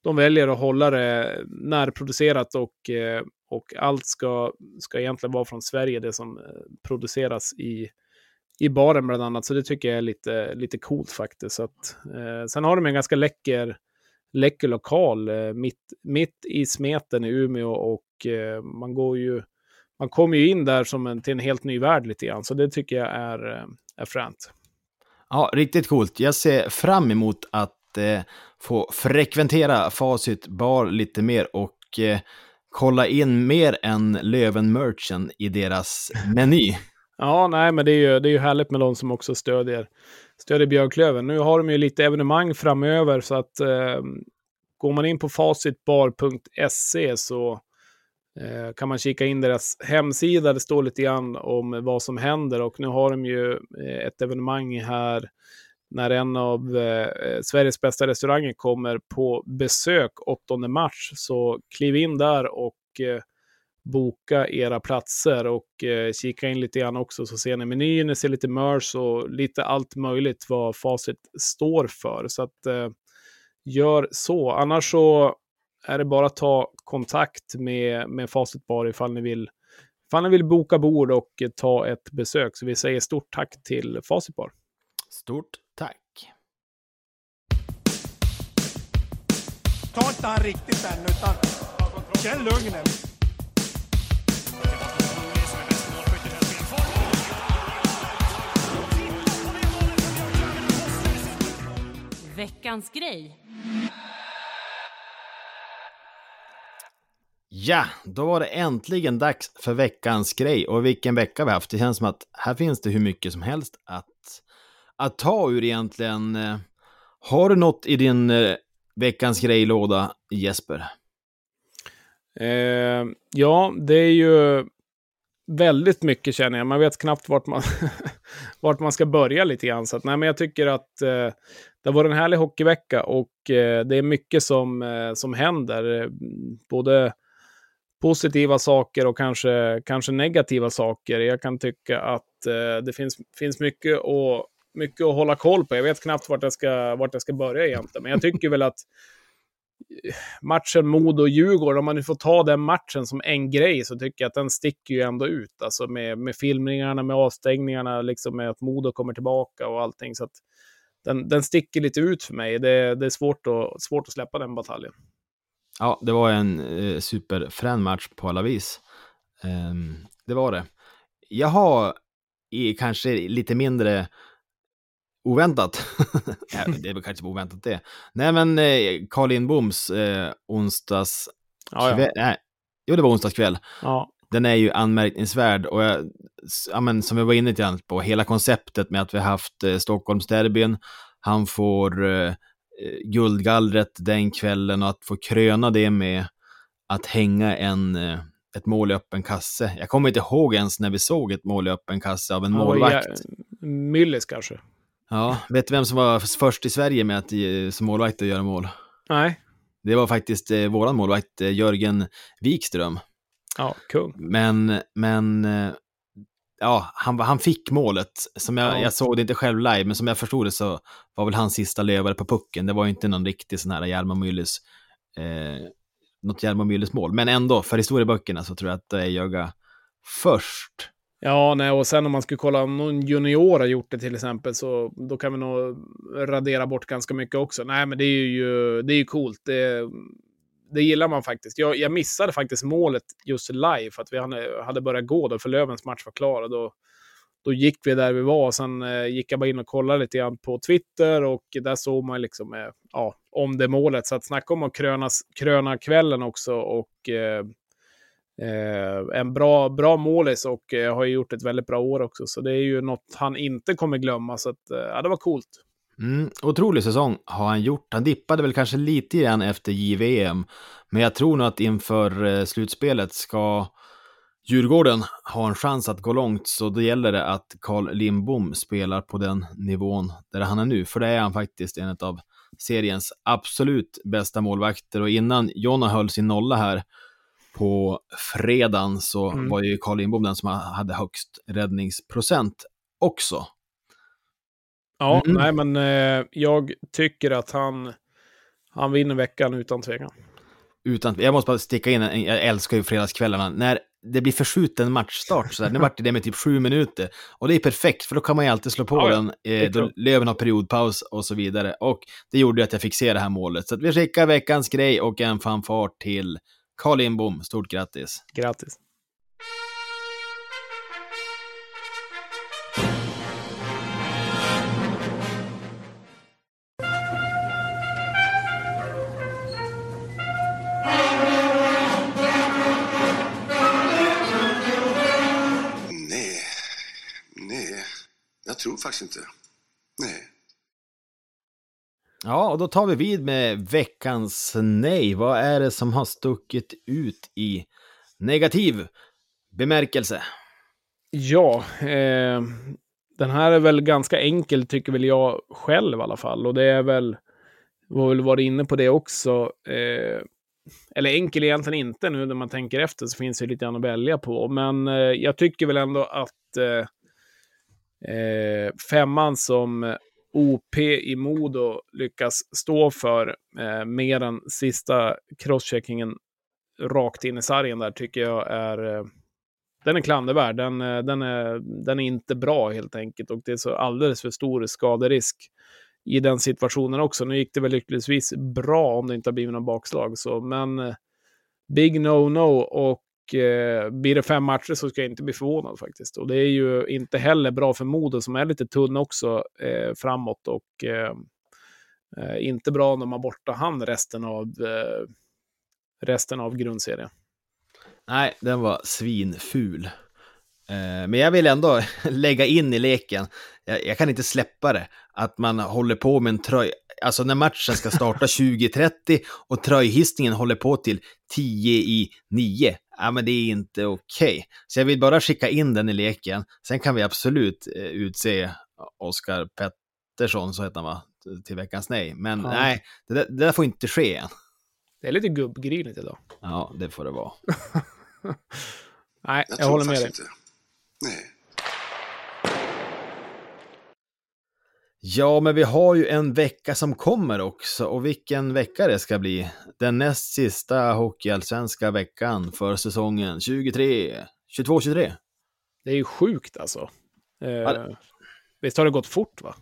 de väljer att hålla det närproducerat och, eh, och allt ska, ska egentligen vara från Sverige, det som eh, produceras i, i baren bland annat. Så det tycker jag är lite, lite coolt faktiskt. Så att, eh, sen har de en ganska läcker, läcker lokal eh, mitt, mitt i smeten i Umeå och eh, man går ju man kommer ju in där som en, till en helt ny värld lite grann. Så det tycker jag är, är fränt. Ja, riktigt coolt. Jag ser fram emot att eh, få frekventera Facit Bar lite mer och eh, kolla in mer än Löven-merchen i deras meny. *laughs* Ja, nej, men det är ju, det är ju härligt med de som också stödjer, stödjer Björklöven. Nu har de ju lite evenemang framöver, så att eh, går man in på facitbar.se så eh, Eh, kan man kika in deras hemsida. Det står lite grann om vad som händer och nu har de ju eh, ett evenemang här när en av eh, Sveriges bästa restauranger kommer på besök 8 mars. Så kliv in där och eh, boka era platser och eh, kika in lite grann också så ser ni menyn, ni ser lite merch och lite allt möjligt vad Facit står för. Så att eh, gör så. Annars så är det bara att ta kontakt med, med Facit Bar ifall ni vill ifall ni vill boka bord och eh, ta ett besök. Så vi säger stort tack till Facit Bar. Stort tack. Ta inte han riktigt än, utan känn lugnet. Veckans grej. Ja, då var det äntligen dags för veckans grej. Och vilken vecka vi haft. Det känns som att här finns det hur mycket som helst att, att ta ur egentligen. Eh, har du något i din eh, veckans grejlåda, Jesper? Eh, ja, det är ju väldigt mycket känner jag. Man vet knappt vart man, *laughs* vart man ska börja lite grann. Så att, nej, men jag tycker att eh, det var en härlig hockeyvecka och eh, det är mycket som, eh, som händer. Eh, både positiva saker och kanske, kanske negativa saker. Jag kan tycka att eh, det finns, finns mycket, att, mycket att hålla koll på. Jag vet knappt vart jag ska, vart jag ska börja egentligen, men jag tycker väl att eh, matchen Modo-Djurgården, om man nu får ta den matchen som en grej, så tycker jag att den sticker ju ändå ut. Alltså med, med filmningarna, med avstängningarna, liksom med att Modo kommer tillbaka och allting. Så att den, den sticker lite ut för mig. Det, det är svårt att, svårt att släppa den bataljen. Ja, det var en eh, superfrän match på alla vis. Um, det var det. Jag har i kanske lite mindre oväntat. *laughs* det är väl kanske oväntat det. Nej, men eh, Carl Lindboms eh, onsdags... Ja, ja. Nej, jo, det var onsdagskväll. Ja. Den är ju anmärkningsvärd och jag, ja, men, som jag var inne på, hela konceptet med att vi har haft eh, Stockholmsderbyn, han får eh, eh, guldgallret den kvällen och att få kröna det med att hänga en, eh, ett mål i öppen kasse. Jag kommer inte ihåg ens när vi såg ett mål i öppen kasse av en målvakt. Ja, Myllys kanske. Ja, vet du vem som var först i Sverige med att eh, som målvakt att göra mål? Nej. Det var faktiskt eh, våran målvakt eh, Jörgen Wikström. Ja, kung. Men, men eh, ja, han, han fick målet. Som jag, Ja. jag såg det inte själv live, men som jag förstod det så var väl hans sista lövare på pucken. Det var inte någon riktig sån här Hjalmar Myllys, eh, något Hjalmar Myllys mål. Men ändå, för historieböckerna så tror jag att det är Jöga först. Ja, nej, och sen om man skulle kolla om någon junior har gjort det till exempel, så då kan vi nog radera bort ganska mycket också. Nej, men det är ju, det är ju coolt. Det, det gillar man faktiskt. Jag, jag missade faktiskt målet just live, för att vi hade, börjat gå då, för Lövens match var klar. Och då, då gick vi där vi var, och sen eh, gick jag bara in och kollade lite grann på Twitter, och där såg man liksom, eh, ja, om det målet. Så att snacka om att krönas, kröna kvällen också, och eh, Eh, en bra, bra målis och eh, har ju gjort ett väldigt bra år också. Så det är ju något han inte kommer glömma. Så att, eh, ja, det var coolt. Mm, otrolig säsong har han gjort. Han dippade väl kanske lite grann efter JVM, men jag tror nog att inför eh, slutspelet ska Djurgården ha en chans att gå långt, så då gäller det att Carl Lindbom spelar på den nivån där han är nu, för det är han faktiskt en av seriens absolut bästa målvakter. Och innan Jonna höll sin nolla här på fredagen så Mm. var ju Carl Lindbom den som hade högst räddningsprocent också. Ja, Mm. nej men eh, jag tycker att han, han vinner veckan utan tvekan. Utan, jag måste bara sticka in, jag älskar ju fredagskvällarna, när det blir förskjuten matchstart, så där, nu vart det med typ sju minuter. Och det är perfekt, för då kan man ju alltid slå på Ja, den, eh, då. Löven har periodpaus och så vidare. Och det gjorde ju att jag fick se det här målet. Så att vi skickar veckans grej och en fanfar till Carl Lindbom. Stort grattis! Grattis. Tror faktiskt inte. Nej. Ja, och då tar vi vid med veckans nej. Vad är det som har stuckit ut i negativ bemärkelse? Ja, eh, den här är väl ganska enkel tycker väl jag själv i alla fall. Och det är väl, vi har väl varit inne på det också. Eh, eller enkel egentligen inte nu när man tänker efter så finns det lite grann att välja på. Men eh, jag tycker väl ändå att eh, eh, femman som OP i Modo lyckas stå för eh, med den sista crosscheckingen rakt in i sargen där tycker jag är eh, den är klandervärd. Den, eh, den, är, den är inte bra helt enkelt och det är så alldeles för stor skaderisk i den situationen också. Nu gick det väl lyckligtvis bra om det inte har blivit någon bakslag. Så, men eh, big no-no och eh, blir det fem matcher så ska jag inte bli förvånad faktiskt. Och det är ju inte heller bra för Modo som är lite tunn också eh, framåt och eh, eh, inte bra när man borta han resten av, eh, resten av grundserien. Nej, den var svinful. Eh, Men jag vill ändå *laughs* lägga in i leken, jag, jag kan inte släppa det, att man håller på med en tröj, alltså när matchen ska starta *laughs* 20.30 och tröjhissningen håller på till 10 i 9. Ja, men det är inte okej. Så jag vill bara skicka in den i leken. Sen kan vi absolut eh, utse Oskar Pettersson, så heter han va, till veckans nej. Men Ja. nej, det där, det där får inte ske än. Det är lite gubbgrinigt idag. Ja, det får det vara. *laughs* Nej, Jag, jag, håller med dig. inte. Nej. Ja, men vi har ju en vecka som kommer också. Och vilken vecka det ska bli. Den näst sista hockeyallsvenska veckan för säsongen 23, 22-23. Det är ju sjukt alltså. Eh, Ja. Visst har det gått fort va?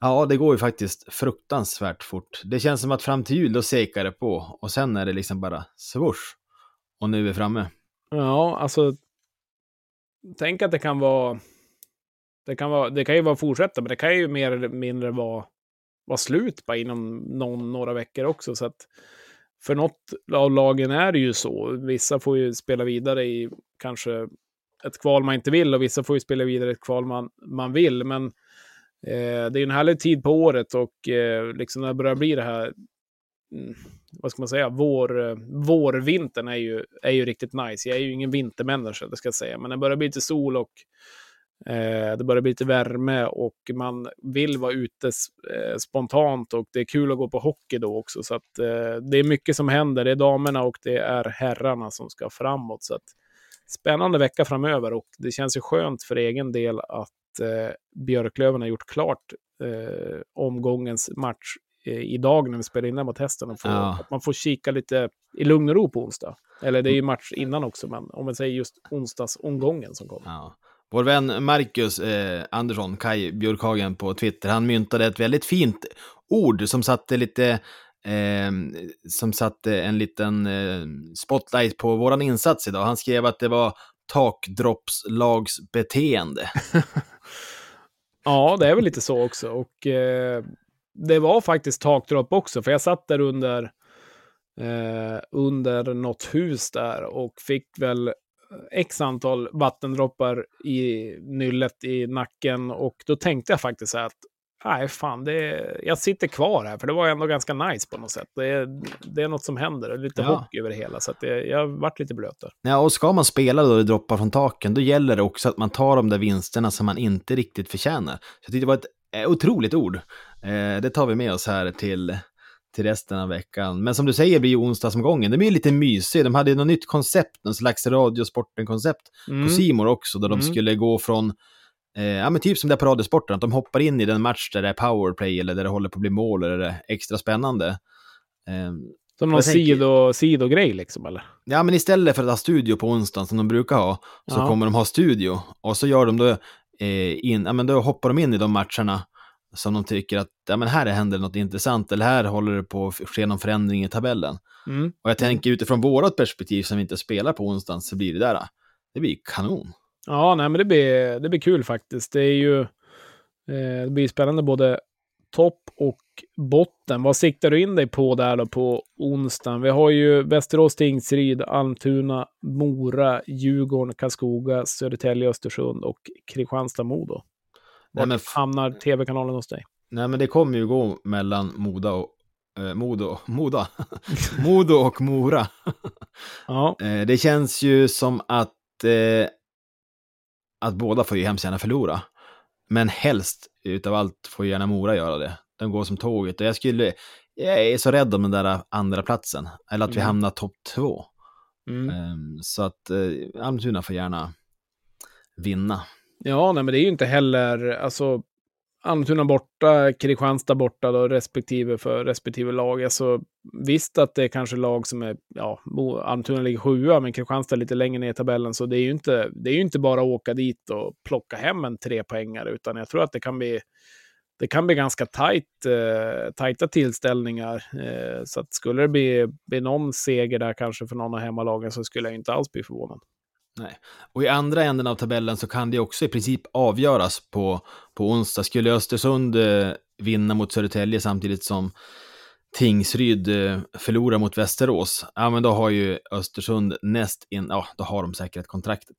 Ja, det går ju faktiskt fruktansvärt fort. Det känns som att fram till jul, då sekar det på. Och sen är det liksom bara swoosh. Och nu är vi framme. Ja, alltså. Tänk att det kan vara. Det kan, vara, det kan ju vara fortsätta, men det kan ju mer eller mindre vara, vara slut bara inom någon, några veckor också. Så att för något av lagen är det ju så. Vissa får ju spela vidare i kanske ett kval man inte vill och vissa får ju spela vidare i ett kval man, man vill. Men eh, det är ju en härlig tid på året och eh, liksom när det börjar bli det här mm, vad ska man säga, vår, vårvintern är ju, är ju riktigt nice. Jag är ju ingen vintermänniska, det ska jag säga, men det börjar bli lite sol och det börjar bli lite värme och man vill vara ute eh, spontant och det är kul att gå på hockey då också. Så att eh, det är mycket som händer. Det är damerna och det är herrarna som ska framåt. Så att spännande vecka framöver och det känns ju skönt för egen del att eh, Björklöven har gjort klart eh, omgångens match eh, idag när vi spelar in den mot hästen. Och får, Ja. Att man får kika lite i lugn och ro på onsdag. Eller det är ju match innan också, men om man säger just onsdagsomgången som kommer. Ja. Vår vän Marcus eh, Andersson, Kai Björkhagen på Twitter, han myntade ett väldigt fint ord som satte lite eh, som satte en liten eh, spotlight på våran insats idag. Han skrev att det var takdroppslagsbeteende. *laughs* Ja, det är väl lite så också. Och eh, det var faktiskt takdropp också, för jag satt där under, eh, under något hus där och fick väl x antal vattendroppar i nyllet i nacken och då tänkte jag faktiskt så här att nej, fan, det är, jag sitter kvar här, för det var ändå ganska nice på något sätt. Det är, det är något som händer, lite Ja. hockey över det hela, så det, jag varit lite blöt där. Ja, och ska man spela då det droppar från taken, då gäller det också att man tar de där vinsterna som man inte riktigt förtjänar. Så jag tyckte det var ett eh, otroligt ord. Eh, det tar vi med oss här till, till resten av veckan. Men som du säger blir ju onsdagsomgången, det blir lite mysig. De hade ju något nytt koncept, någon slags radiosporten-koncept Mm. på Simor också, där de Mm. skulle gå från Eh, ja, men typ som det är på Radiosporten, att de hoppar in i den match där det är powerplay eller där det håller på att bli mål eller det är extra spännande. Eh, Som någon sido, sidogrej liksom, eller? Ja, men istället för att ha studio på onsdagen som de brukar ha, så Ja. kommer de ha studio. Och så gör de då, eh, in, ja, men då hoppar de in i de matcherna som de tycker att ja, men här händer något intressant, eller här håller det på att ske någon förändring i tabellen. Mm. Och jag tänker utifrån vårat perspektiv som vi inte spelar på onsdagen, så blir det där, det blir kanon. Ja, nej, men det blir, det blir kul faktiskt. Det är ju eh, det blir spännande både topp och botten. Vad siktar du in dig på där då på onsdagen? Vi har ju Västerås, Tingsryd, Almtuna, Mora, Djurgården, Karlskoga, Södertälje, Östersund och Kristianstad-Modo. Nej, Vart men f- hamnar tv-kanalen hos dig? Nej, men det kommer ju gå mellan Moda och eh, Modo, Moda, *laughs* Modo och Mora. *laughs* Ja, Eh, det känns ju som att, eh, att båda får ju hemskt gärna förlora. Men helst utav allt får ju gärna Mora göra det. De går som tåget och jag skulle, jag är så rädd om den där andra platsen Eller att vi Mm. hamnar topp två. mm. Ehm, så att eh, Almtuna får gärna vinna ja nej, men det är ju inte heller, alltså Almtuna borta, Kristianstad borta då, respektive för respektive lag. Alltså, visst att det är kanske lag som är, ja, Almtuna ligger sjua, men Kristianstad är lite längre ner i tabellen, så det är ju inte, det är ju inte bara att åka dit och plocka hem en trepoängare, utan jag tror att det kan bli, det kan bli ganska tajt, eh, tajta tillställningar. Eh, så att skulle det bli, bli någon seger där kanske för någon av hemmalagen så skulle jag inte alls bli förvånad. Nej, Och i andra änden av tabellen så kan det också i princip avgöras på, på onsdag. Skulle Östersund eh, vinna mot Södertälje samtidigt som Tingsryd eh, förlorar mot Västerås, ja men då har ju Östersund näst in, ja då har de säkert kontraktet.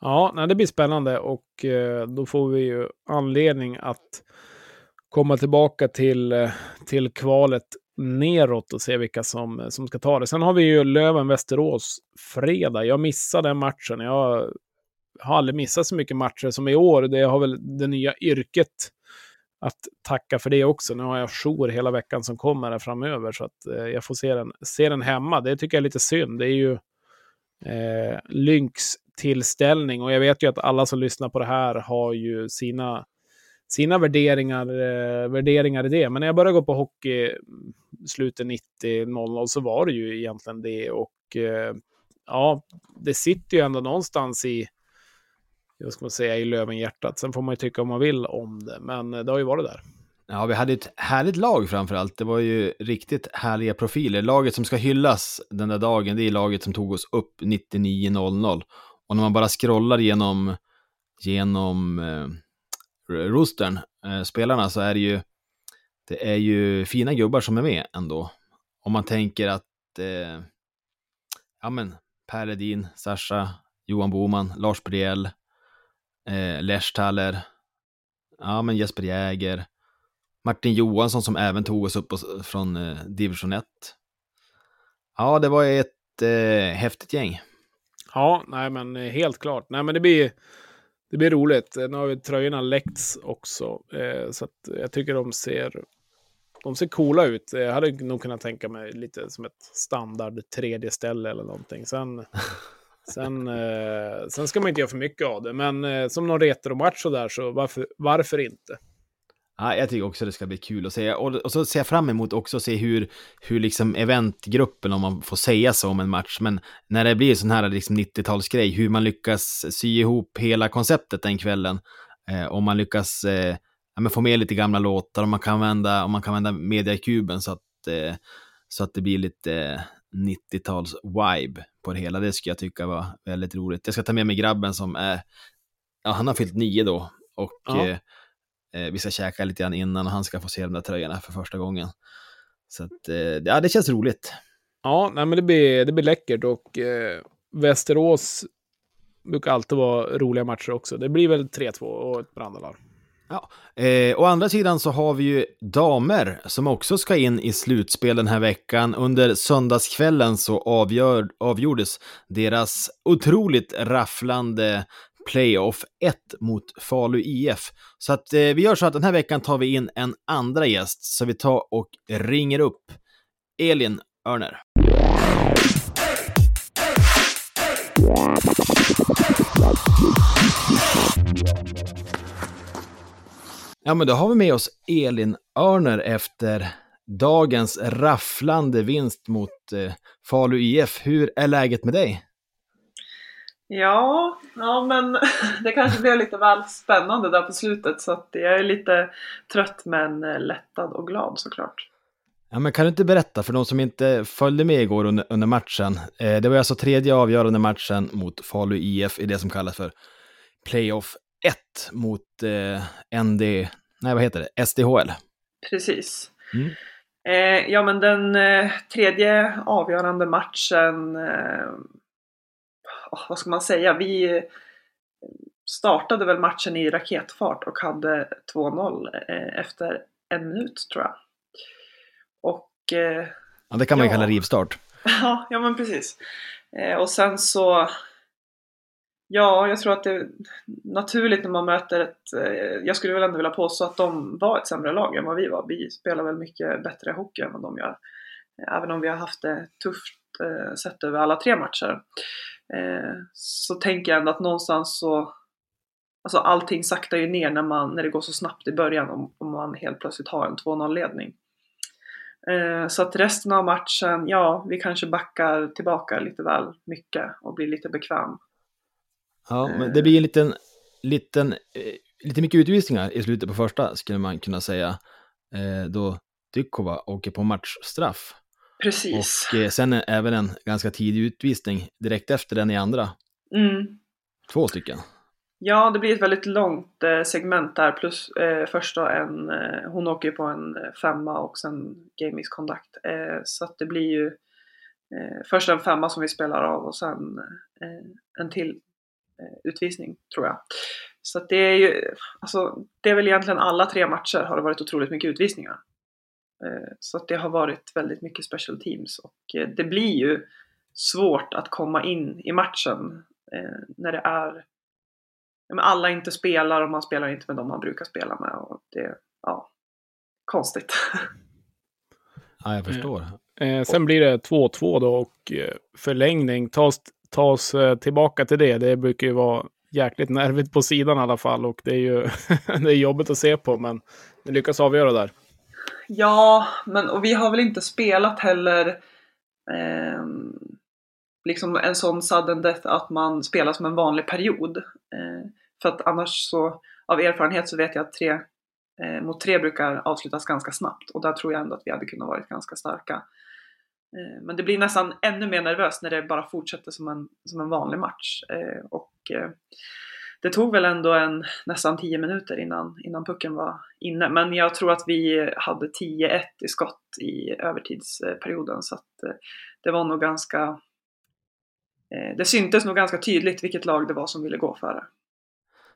Ja, nej, det blir spännande och eh, då får vi ju anledning att komma tillbaka till, eh, till kvalet neråt och se vilka som, som ska ta det. Sen har vi ju Löven-Västerås fredag. Jag missade den matchen. Jag har aldrig missat så mycket matcher som i år. Det har väl det nya yrket att tacka för det också. Nu har jag jour hela veckan som kommer här framöver så att eh, jag får se den, se den hemma. Det tycker jag är lite synd. Det är ju eh, Lynx tillställning och jag vet ju att alla som lyssnar på det här har ju sina, sina värderingar, eh, värderingar i det. Men när jag började gå på hockey mm, slutet 90-00 så var det ju egentligen det och eh, ja, det sitter ju ändå någonstans i vad ska man säga, i Lövenhjärtat. Sen får man ju tycka om man vill om det, men eh, det har ju varit där. Ja, vi hade ett härligt lag framför allt. Det var ju riktigt härliga profiler. Laget som ska hyllas den där dagen, det är laget som tog oss upp 99.00. Och när man bara scrollar genom, genom eh, eh, rostern, eh, spelarna, så är det ju, det är ju fina gubbar som är med ändå. Om man tänker att, eh, ja men, Per Ledin, Sascha, Johan Boman, Lars Briell, eh, Leshtaler, ja men Jesper Jäger, Martin Johansson som även tog oss upp från eh, division 1. Ja, det var ett eh, häftigt gäng. Ja, nej men eh, helt klart. Nej men det blir, det blir roligt. Nu har vi tröjorna läckts också. Eh, så jag tycker de ser, de ser coola ut. Jag hade nog kunnat tänka mig lite som ett standard tredje ställe eller någonting. Sen, *laughs* sen, eh, sen ska man inte göra för mycket av det. Men eh, som någon retromatch och där så varför, varför inte? Ja, jag tycker också det ska bli kul att se. Och, och så ser jag fram emot också att se hur, hur liksom eventgruppen, om man får säga så om en match, men när det blir sån här liksom 90-talsgrej, hur man lyckas sy ihop hela konceptet den kvällen. Eh, om man lyckas eh, ja, få med lite gamla låtar, om man kan vända, om man kan vända mediakuben så att, eh, så att det blir lite 90-tals-vibe på det hela. Det skulle jag tycka var väldigt roligt. Jag ska ta med mig grabben som är, ja, han har fyllt nio då, och ja eh, vi ska käka lite grann innan och han ska få se de där tröjorna för första gången. Så att, eh, ja, det känns roligt. Ja, nej, men det blir, det blir läckert och eh, Västerås brukar alltid vara roliga matcher också. Det blir väl 3-2 och ett brandalarm. Ja, eh, å andra sidan så har vi ju damer som också ska in i slutspel den här veckan. Under söndagskvällen så avgör, avgjordes deras otroligt rafflande playoff 1 mot Falu IF. Så att eh, vi gör så att den här veckan tar vi in en andra gäst, så vi tar och ringer upp Elin Örner. Ja, men då har vi med oss Elin Örner efter dagens rafflande vinst mot eh, Falu IF. Hur är läget med dig? Ja, ja men *laughs* det kanske blev lite väl spännande där på slutet så att jag är lite trött men eh, lättad och glad såklart. Ja, men kan du inte berätta för de som inte följde med igår under, under matchen? Eh, det var alltså tredje avgörande matchen mot Falu IF i det som kallas för Playoff 1 mot eh, ND, nej vad heter det, SDHL. Precis. Mm. Eh, ja men den eh, tredje avgörande matchen eh, vad ska man säga, vi startade väl matchen i raketfart och hade 2-0 eh, efter en minut tror jag. Och... Eh, ja, det kan man ju ja. kalla rivstart. *laughs* ja, ja men precis. Eh, och sen så... Ja, jag tror att det är naturligt när man möter ett... Jag skulle väl ändå vilja påstå att de var ett sämre lag än vad vi var. Vi spelar väl mycket bättre hockey än vad de gör. Även om vi har haft det tufft sett över alla tre matcher. Eh, så tänker jag ändå att någonstans så Alltså allting saktar ju ner när, man, när det går så snabbt i början om, om man helt plötsligt har en 2-0 ledning. Eh, så att resten av matchen, ja, vi kanske backar tillbaka lite väl mycket och blir lite bekväm. Ja, men det blir en liten, liten, eh, lite mycket utvisningar i slutet på första skulle man kunna säga. Eh, då Dykova åker på matchstraff. Precis. Och eh, sen även en ganska tidig utvisning direkt efter den i andra. Mm. Två stycken. Ja, det blir ett väldigt långt eh, segment där plus eh, först då en, eh, hon åker på en eh, femma och sen game misconduct. Eh, så att det blir ju eh, först en femma som vi spelar av och sen en till utvisning tror jag. Så att det är ju, alltså det är väl egentligen alla tre matcher har det varit otroligt mycket utvisningar. Eh, Så att det har varit väldigt mycket special teams och eh, det blir ju svårt att komma in i matchen eh, när det är alla inte spelar och man spelar inte med dem man brukar spela med. Och det, ja, konstigt. *laughs* Ja, jag förstår. Eh, sen blir det 2-2 då och förlängning. Ta oss, tillbaka till det. Det brukar ju vara jäkligt nervigt på sidan i alla fall och det är ju *laughs* det är jobbigt att se på men ni lyckas avgöra där. Ja, men och vi har väl inte spelat heller eh, liksom en sån sudden death att man spelar som en vanlig period. Eh, för att annars så, av erfarenhet så vet jag att tre eh, mot tre brukar avslutas ganska snabbt och där tror jag ändå att vi hade kunnat varit ganska starka. Eh, men det blir nästan ännu mer nervöst när det bara fortsätter som en, som en vanlig match. Eh, och eh, det tog väl ändå en, nästan 10 minuter innan, innan pucken var inne. Men jag tror att vi hade 10-1 i skott i övertidsperioden. Så att eh, det var nog ganska... Eh, det syntes nog ganska tydligt vilket lag det var som ville gå före.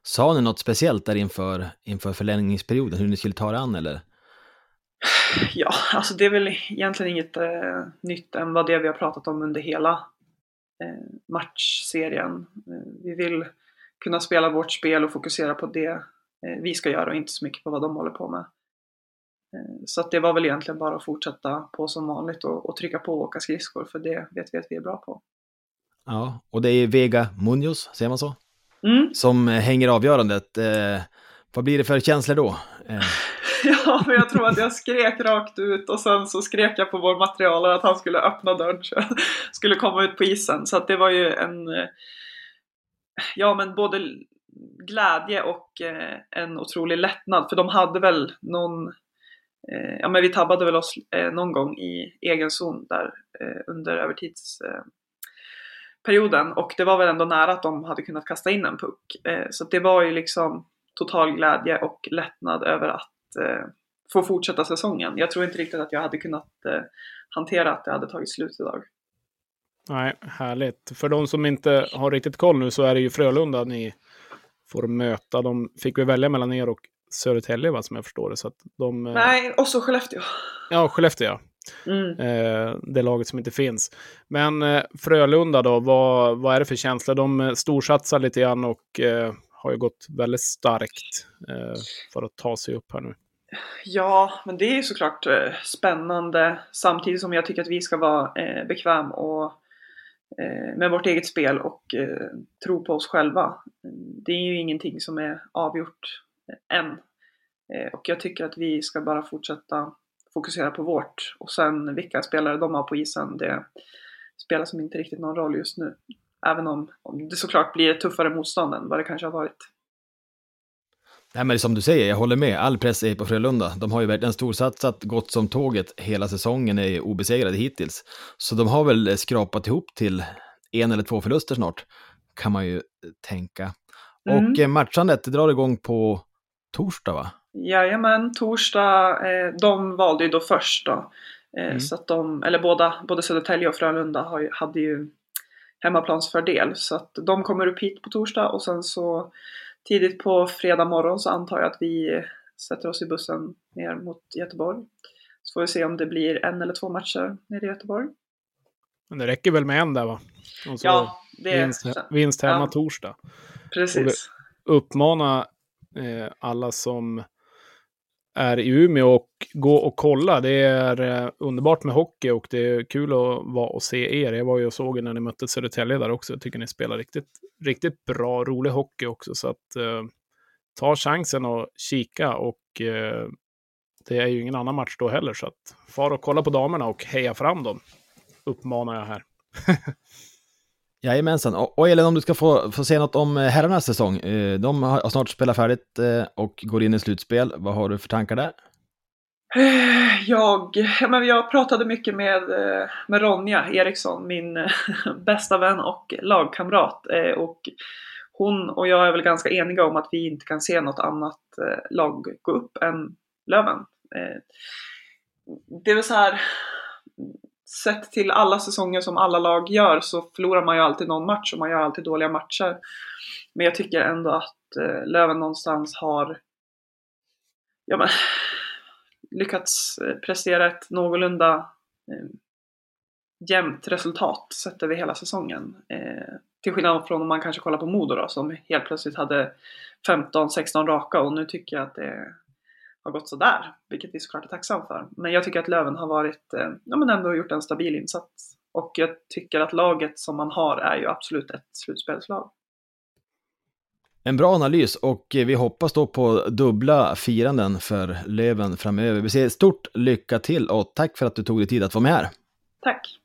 Sa ni något speciellt där inför, inför förlängningsperioden, hur ni skulle ta det an eller? *sighs* Ja, alltså det är väl egentligen inget eh, nytt än vad det vi har pratat om under hela eh, matchserien. Eh, vi vill kunna spela vårt spel och fokusera på det eh, vi ska göra och inte så mycket på vad de håller på med. Eh, så att det var väl egentligen bara att fortsätta på som vanligt och, och trycka på och åka skridskor för det vet vi att vi är bra på. Ja, och det är Vega Munoz, säger man så? Mm. Som eh, hänger avgörandet. Eh, vad blir det för känslor då? Eh, *laughs* Ja, för jag tror att jag skrek rakt ut och sen så skrek jag på vår materialare att han skulle öppna dörren så jag skulle komma ut på isen. Så att det var ju en, ja men både glädje och eh, en otrolig lättnad. För de hade väl någon, eh, ja men vi tabbade väl oss eh, någon gång i egen zon där eh, under övertidsperioden. Eh, och det var väl ändå nära att de hade kunnat kasta in en puck. Eh, så det var ju liksom total glädje och lättnad över att få fortsätta säsongen. Jag tror inte riktigt att jag hade kunnat hantera att det hade tagit slut idag. Nej, härligt. För de som inte har riktigt koll nu så är det ju Frölunda ni får möta. De fick vi välja mellan er och Södertälje va, som jag förstår det. Så att de, eh, Nej, och så Skellefteå. Ja, Skellefteå ja. Mm. Eh, det laget som inte finns. Men eh, Frölunda då, vad, vad är det för känsla? De storsatsar lite grann och har ju gått väldigt starkt för att ta sig upp här nu. Ja, men det är ju såklart spännande samtidigt som jag tycker att vi ska vara eh, bekväm och Eh, med vårt eget spel och eh, tro på oss själva. Det är ju ingenting som är avgjort än. Eh, och jag tycker att vi ska bara fortsätta fokusera på vårt och sen vilka spelare de har på isen, det spelar som inte riktigt någon roll just nu. Även om, om det såklart blir ett tuffare motstånd än vad det kanske har varit. Nej men som du säger, jag håller med. All press är på Frölunda. De har ju verkligen storsatsat, gått som tåget hela säsongen, är obesegrade hittills. Så de har väl skrapat ihop till en eller två förluster snart, kan man ju tänka. Mm. Och eh, matchandet drar igång på torsdag va? Jajamän, torsdag. Eh, de valde ju då först då. Eh, Mm. Så att de, eller båda, både Södertälje och Frölunda har ju, hade ju hemmaplansfördel. Så att de kommer upp hit på torsdag och sen så tidigt på fredag morgon så antar jag att vi sätter oss i bussen ner mot Göteborg. Så får vi se om det blir en eller två matcher nere i Göteborg. Men det räcker väl med en där va? Ja, det vinst, vinst hemma ja. torsdag. precis. Uppmana eh, alla som är i Umeå och gå och kolla. Det är eh, underbart med hockey och det är kul att vara och se er. Jag var ju och såg er när ni mötte Södertälje där också. Jag tycker ni spelar riktigt, riktigt bra, rolig hockey också. Så att eh, ta chansen och kika och eh, det är ju ingen annan match då heller. Så att far och kolla på damerna och heja fram dem. Uppmanar jag här. *laughs* Jajamensan. Och, och Elin, om du ska få, få se något om eh, herrarnas säsong. Eh, de har snart spelat färdigt eh, och går in i slutspel. Vad har du för tankar där? Jag, men jag pratade mycket med, med Ronja Eriksson, min *laughs* bästa vän och lagkamrat. Och hon och jag är väl ganska eniga om att vi inte kan se något annat lag gå upp än Löven. Det är väl så här, sett till alla säsonger som alla lag gör så förlorar man ju alltid någon match och man gör alltid dåliga matcher. Men jag tycker ändå att eh, Löven någonstans har ja, men, lyckats eh, prestera ett någorlunda eh, jämnt resultat sett över hela säsongen. Eh, till skillnad från om man kanske kollar på Modo då, som helt plötsligt hade 15-16 raka och nu tycker jag att det har gått sådär, vilket vi såklart är tacksam för. Men jag tycker att Löven har varit, eh, ja men ändå gjort en stabil insats. Och jag tycker att laget som man har är ju absolut ett slutspelslag. En bra analys och vi hoppas då på dubbla firanden för Löven framöver. Vi säger stort lycka till och tack för att du tog dig tid att vara med här. Tack!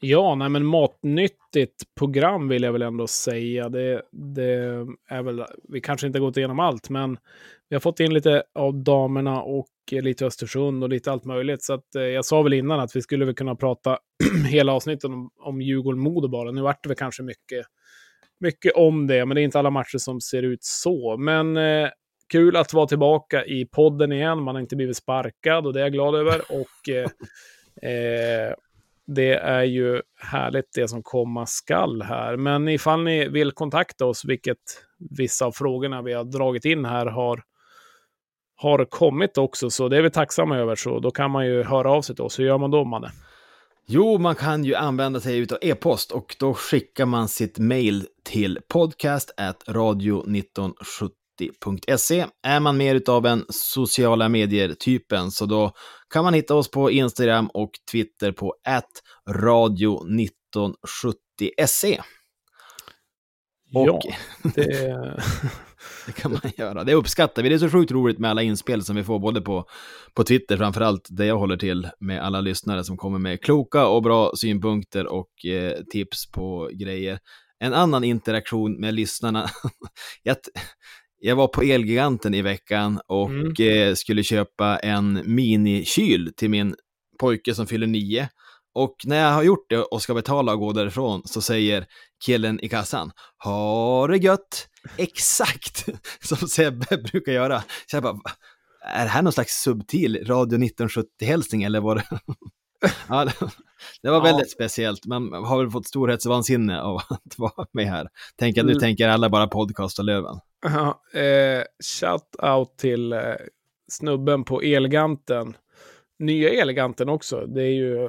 Ja, nej men matnyttigt program vill jag väl ändå säga. Det, det är väl, vi kanske inte har gått igenom allt, men vi har fått in lite av damerna och eh, lite Östersund och lite allt möjligt. Så att, eh, jag sa väl innan att vi skulle väl kunna prata *clears throat* hela avsnittet om, om Djurgården-Modo bara. Nu vart det väl kanske mycket, mycket om det, men det är inte alla matcher som ser ut så. Men eh, kul att vara tillbaka i podden igen. Man har inte blivit sparkad och det är jag glad över. Och eh, *laughs* eh, det är ju härligt det som komma skall här. Men ifall ni vill kontakta oss, vilket vissa av frågorna vi har dragit in här har, har kommit också, så det är vi tacksamma över. Så då kan man ju höra av sig till oss. Hur gör man då, Manne? Jo, man kan ju använda sig av e-post och då skickar man sitt mail till podcast radio 1970.se. Är man mer utav en sociala medier-typen så då kan man hitta oss på Instagram och Twitter på radio 1970se. Ja, det... det kan man göra. Det uppskattar vi. Det är så sjukt roligt med alla inspel som vi får, både på, på Twitter framförallt, där jag håller till, med alla lyssnare som kommer med kloka och bra synpunkter och eh, tips på grejer. En annan interaktion med lyssnarna. jag, jag var på Elgiganten i veckan och Mm. eh, skulle köpa en minikyl till min pojke som fyller nio. Och när jag har gjort det och ska betala och gå därifrån så säger killen i kassan, ha det gött, *laughs* exakt *laughs* som Sebbe *laughs* brukar göra. Så jag bara, "Va? är det här någon slags subtil Radio 1970-hälsning eller var det? ja, det, var Ja. väldigt speciellt, man har väl fått storhetsvansinne av att vara med här. Tänk att nu Mm. tänker alla bara podcast och Löven. Ja, eh, shout out till eh, snubben på Elganten. Nya Elganten också. Det är ju,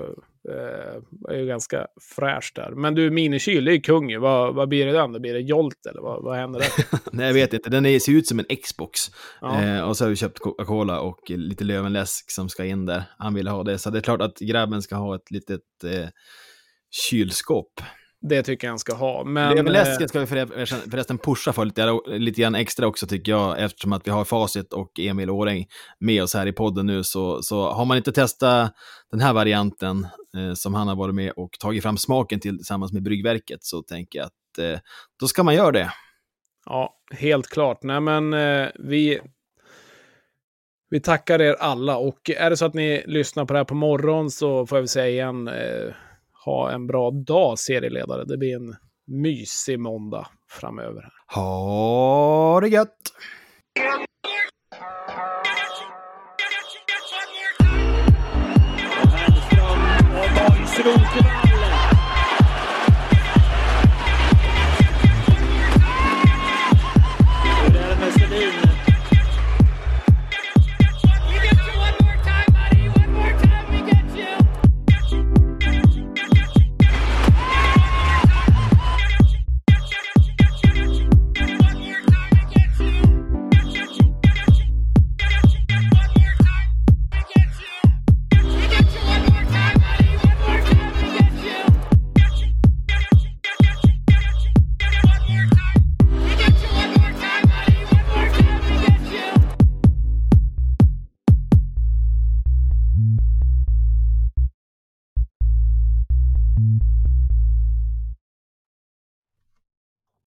eh, är ju ganska fräscht där. Men du, minikyl, det är ju kung ju. Vad, vad blir det den? Det blir det Jolt eller vad, vad händer där? *laughs* Nej, jag vet inte. Den är, ser ut som en Xbox. Ja. Eh, och så har vi köpt Coca-Cola och lite Lövenläsk som ska in där. Han ville ha det. Så det är klart att grabben ska ha ett litet eh, kylskåp. Det tycker jag han ska ha. Men, Lövenläsken eh, ska vi förre- förresten pusha för lite, lite grann extra också tycker jag, eftersom att vi har Facit och Emil Åreng med oss här i podden nu. Så, så har man inte testat den här varianten eh, som han har varit med och tagit fram smaken till tillsammans med Bryggverket så tänker jag att eh, då ska man göra det. Ja, helt klart. Nej, men eh, vi, vi tackar er alla. Och är det så att ni lyssnar på det här på morgon så får jag väl säga igen, eh, ha en bra dag serieledare. Det blir en mysig måndag framöver. Ha det gött! Rosenberg.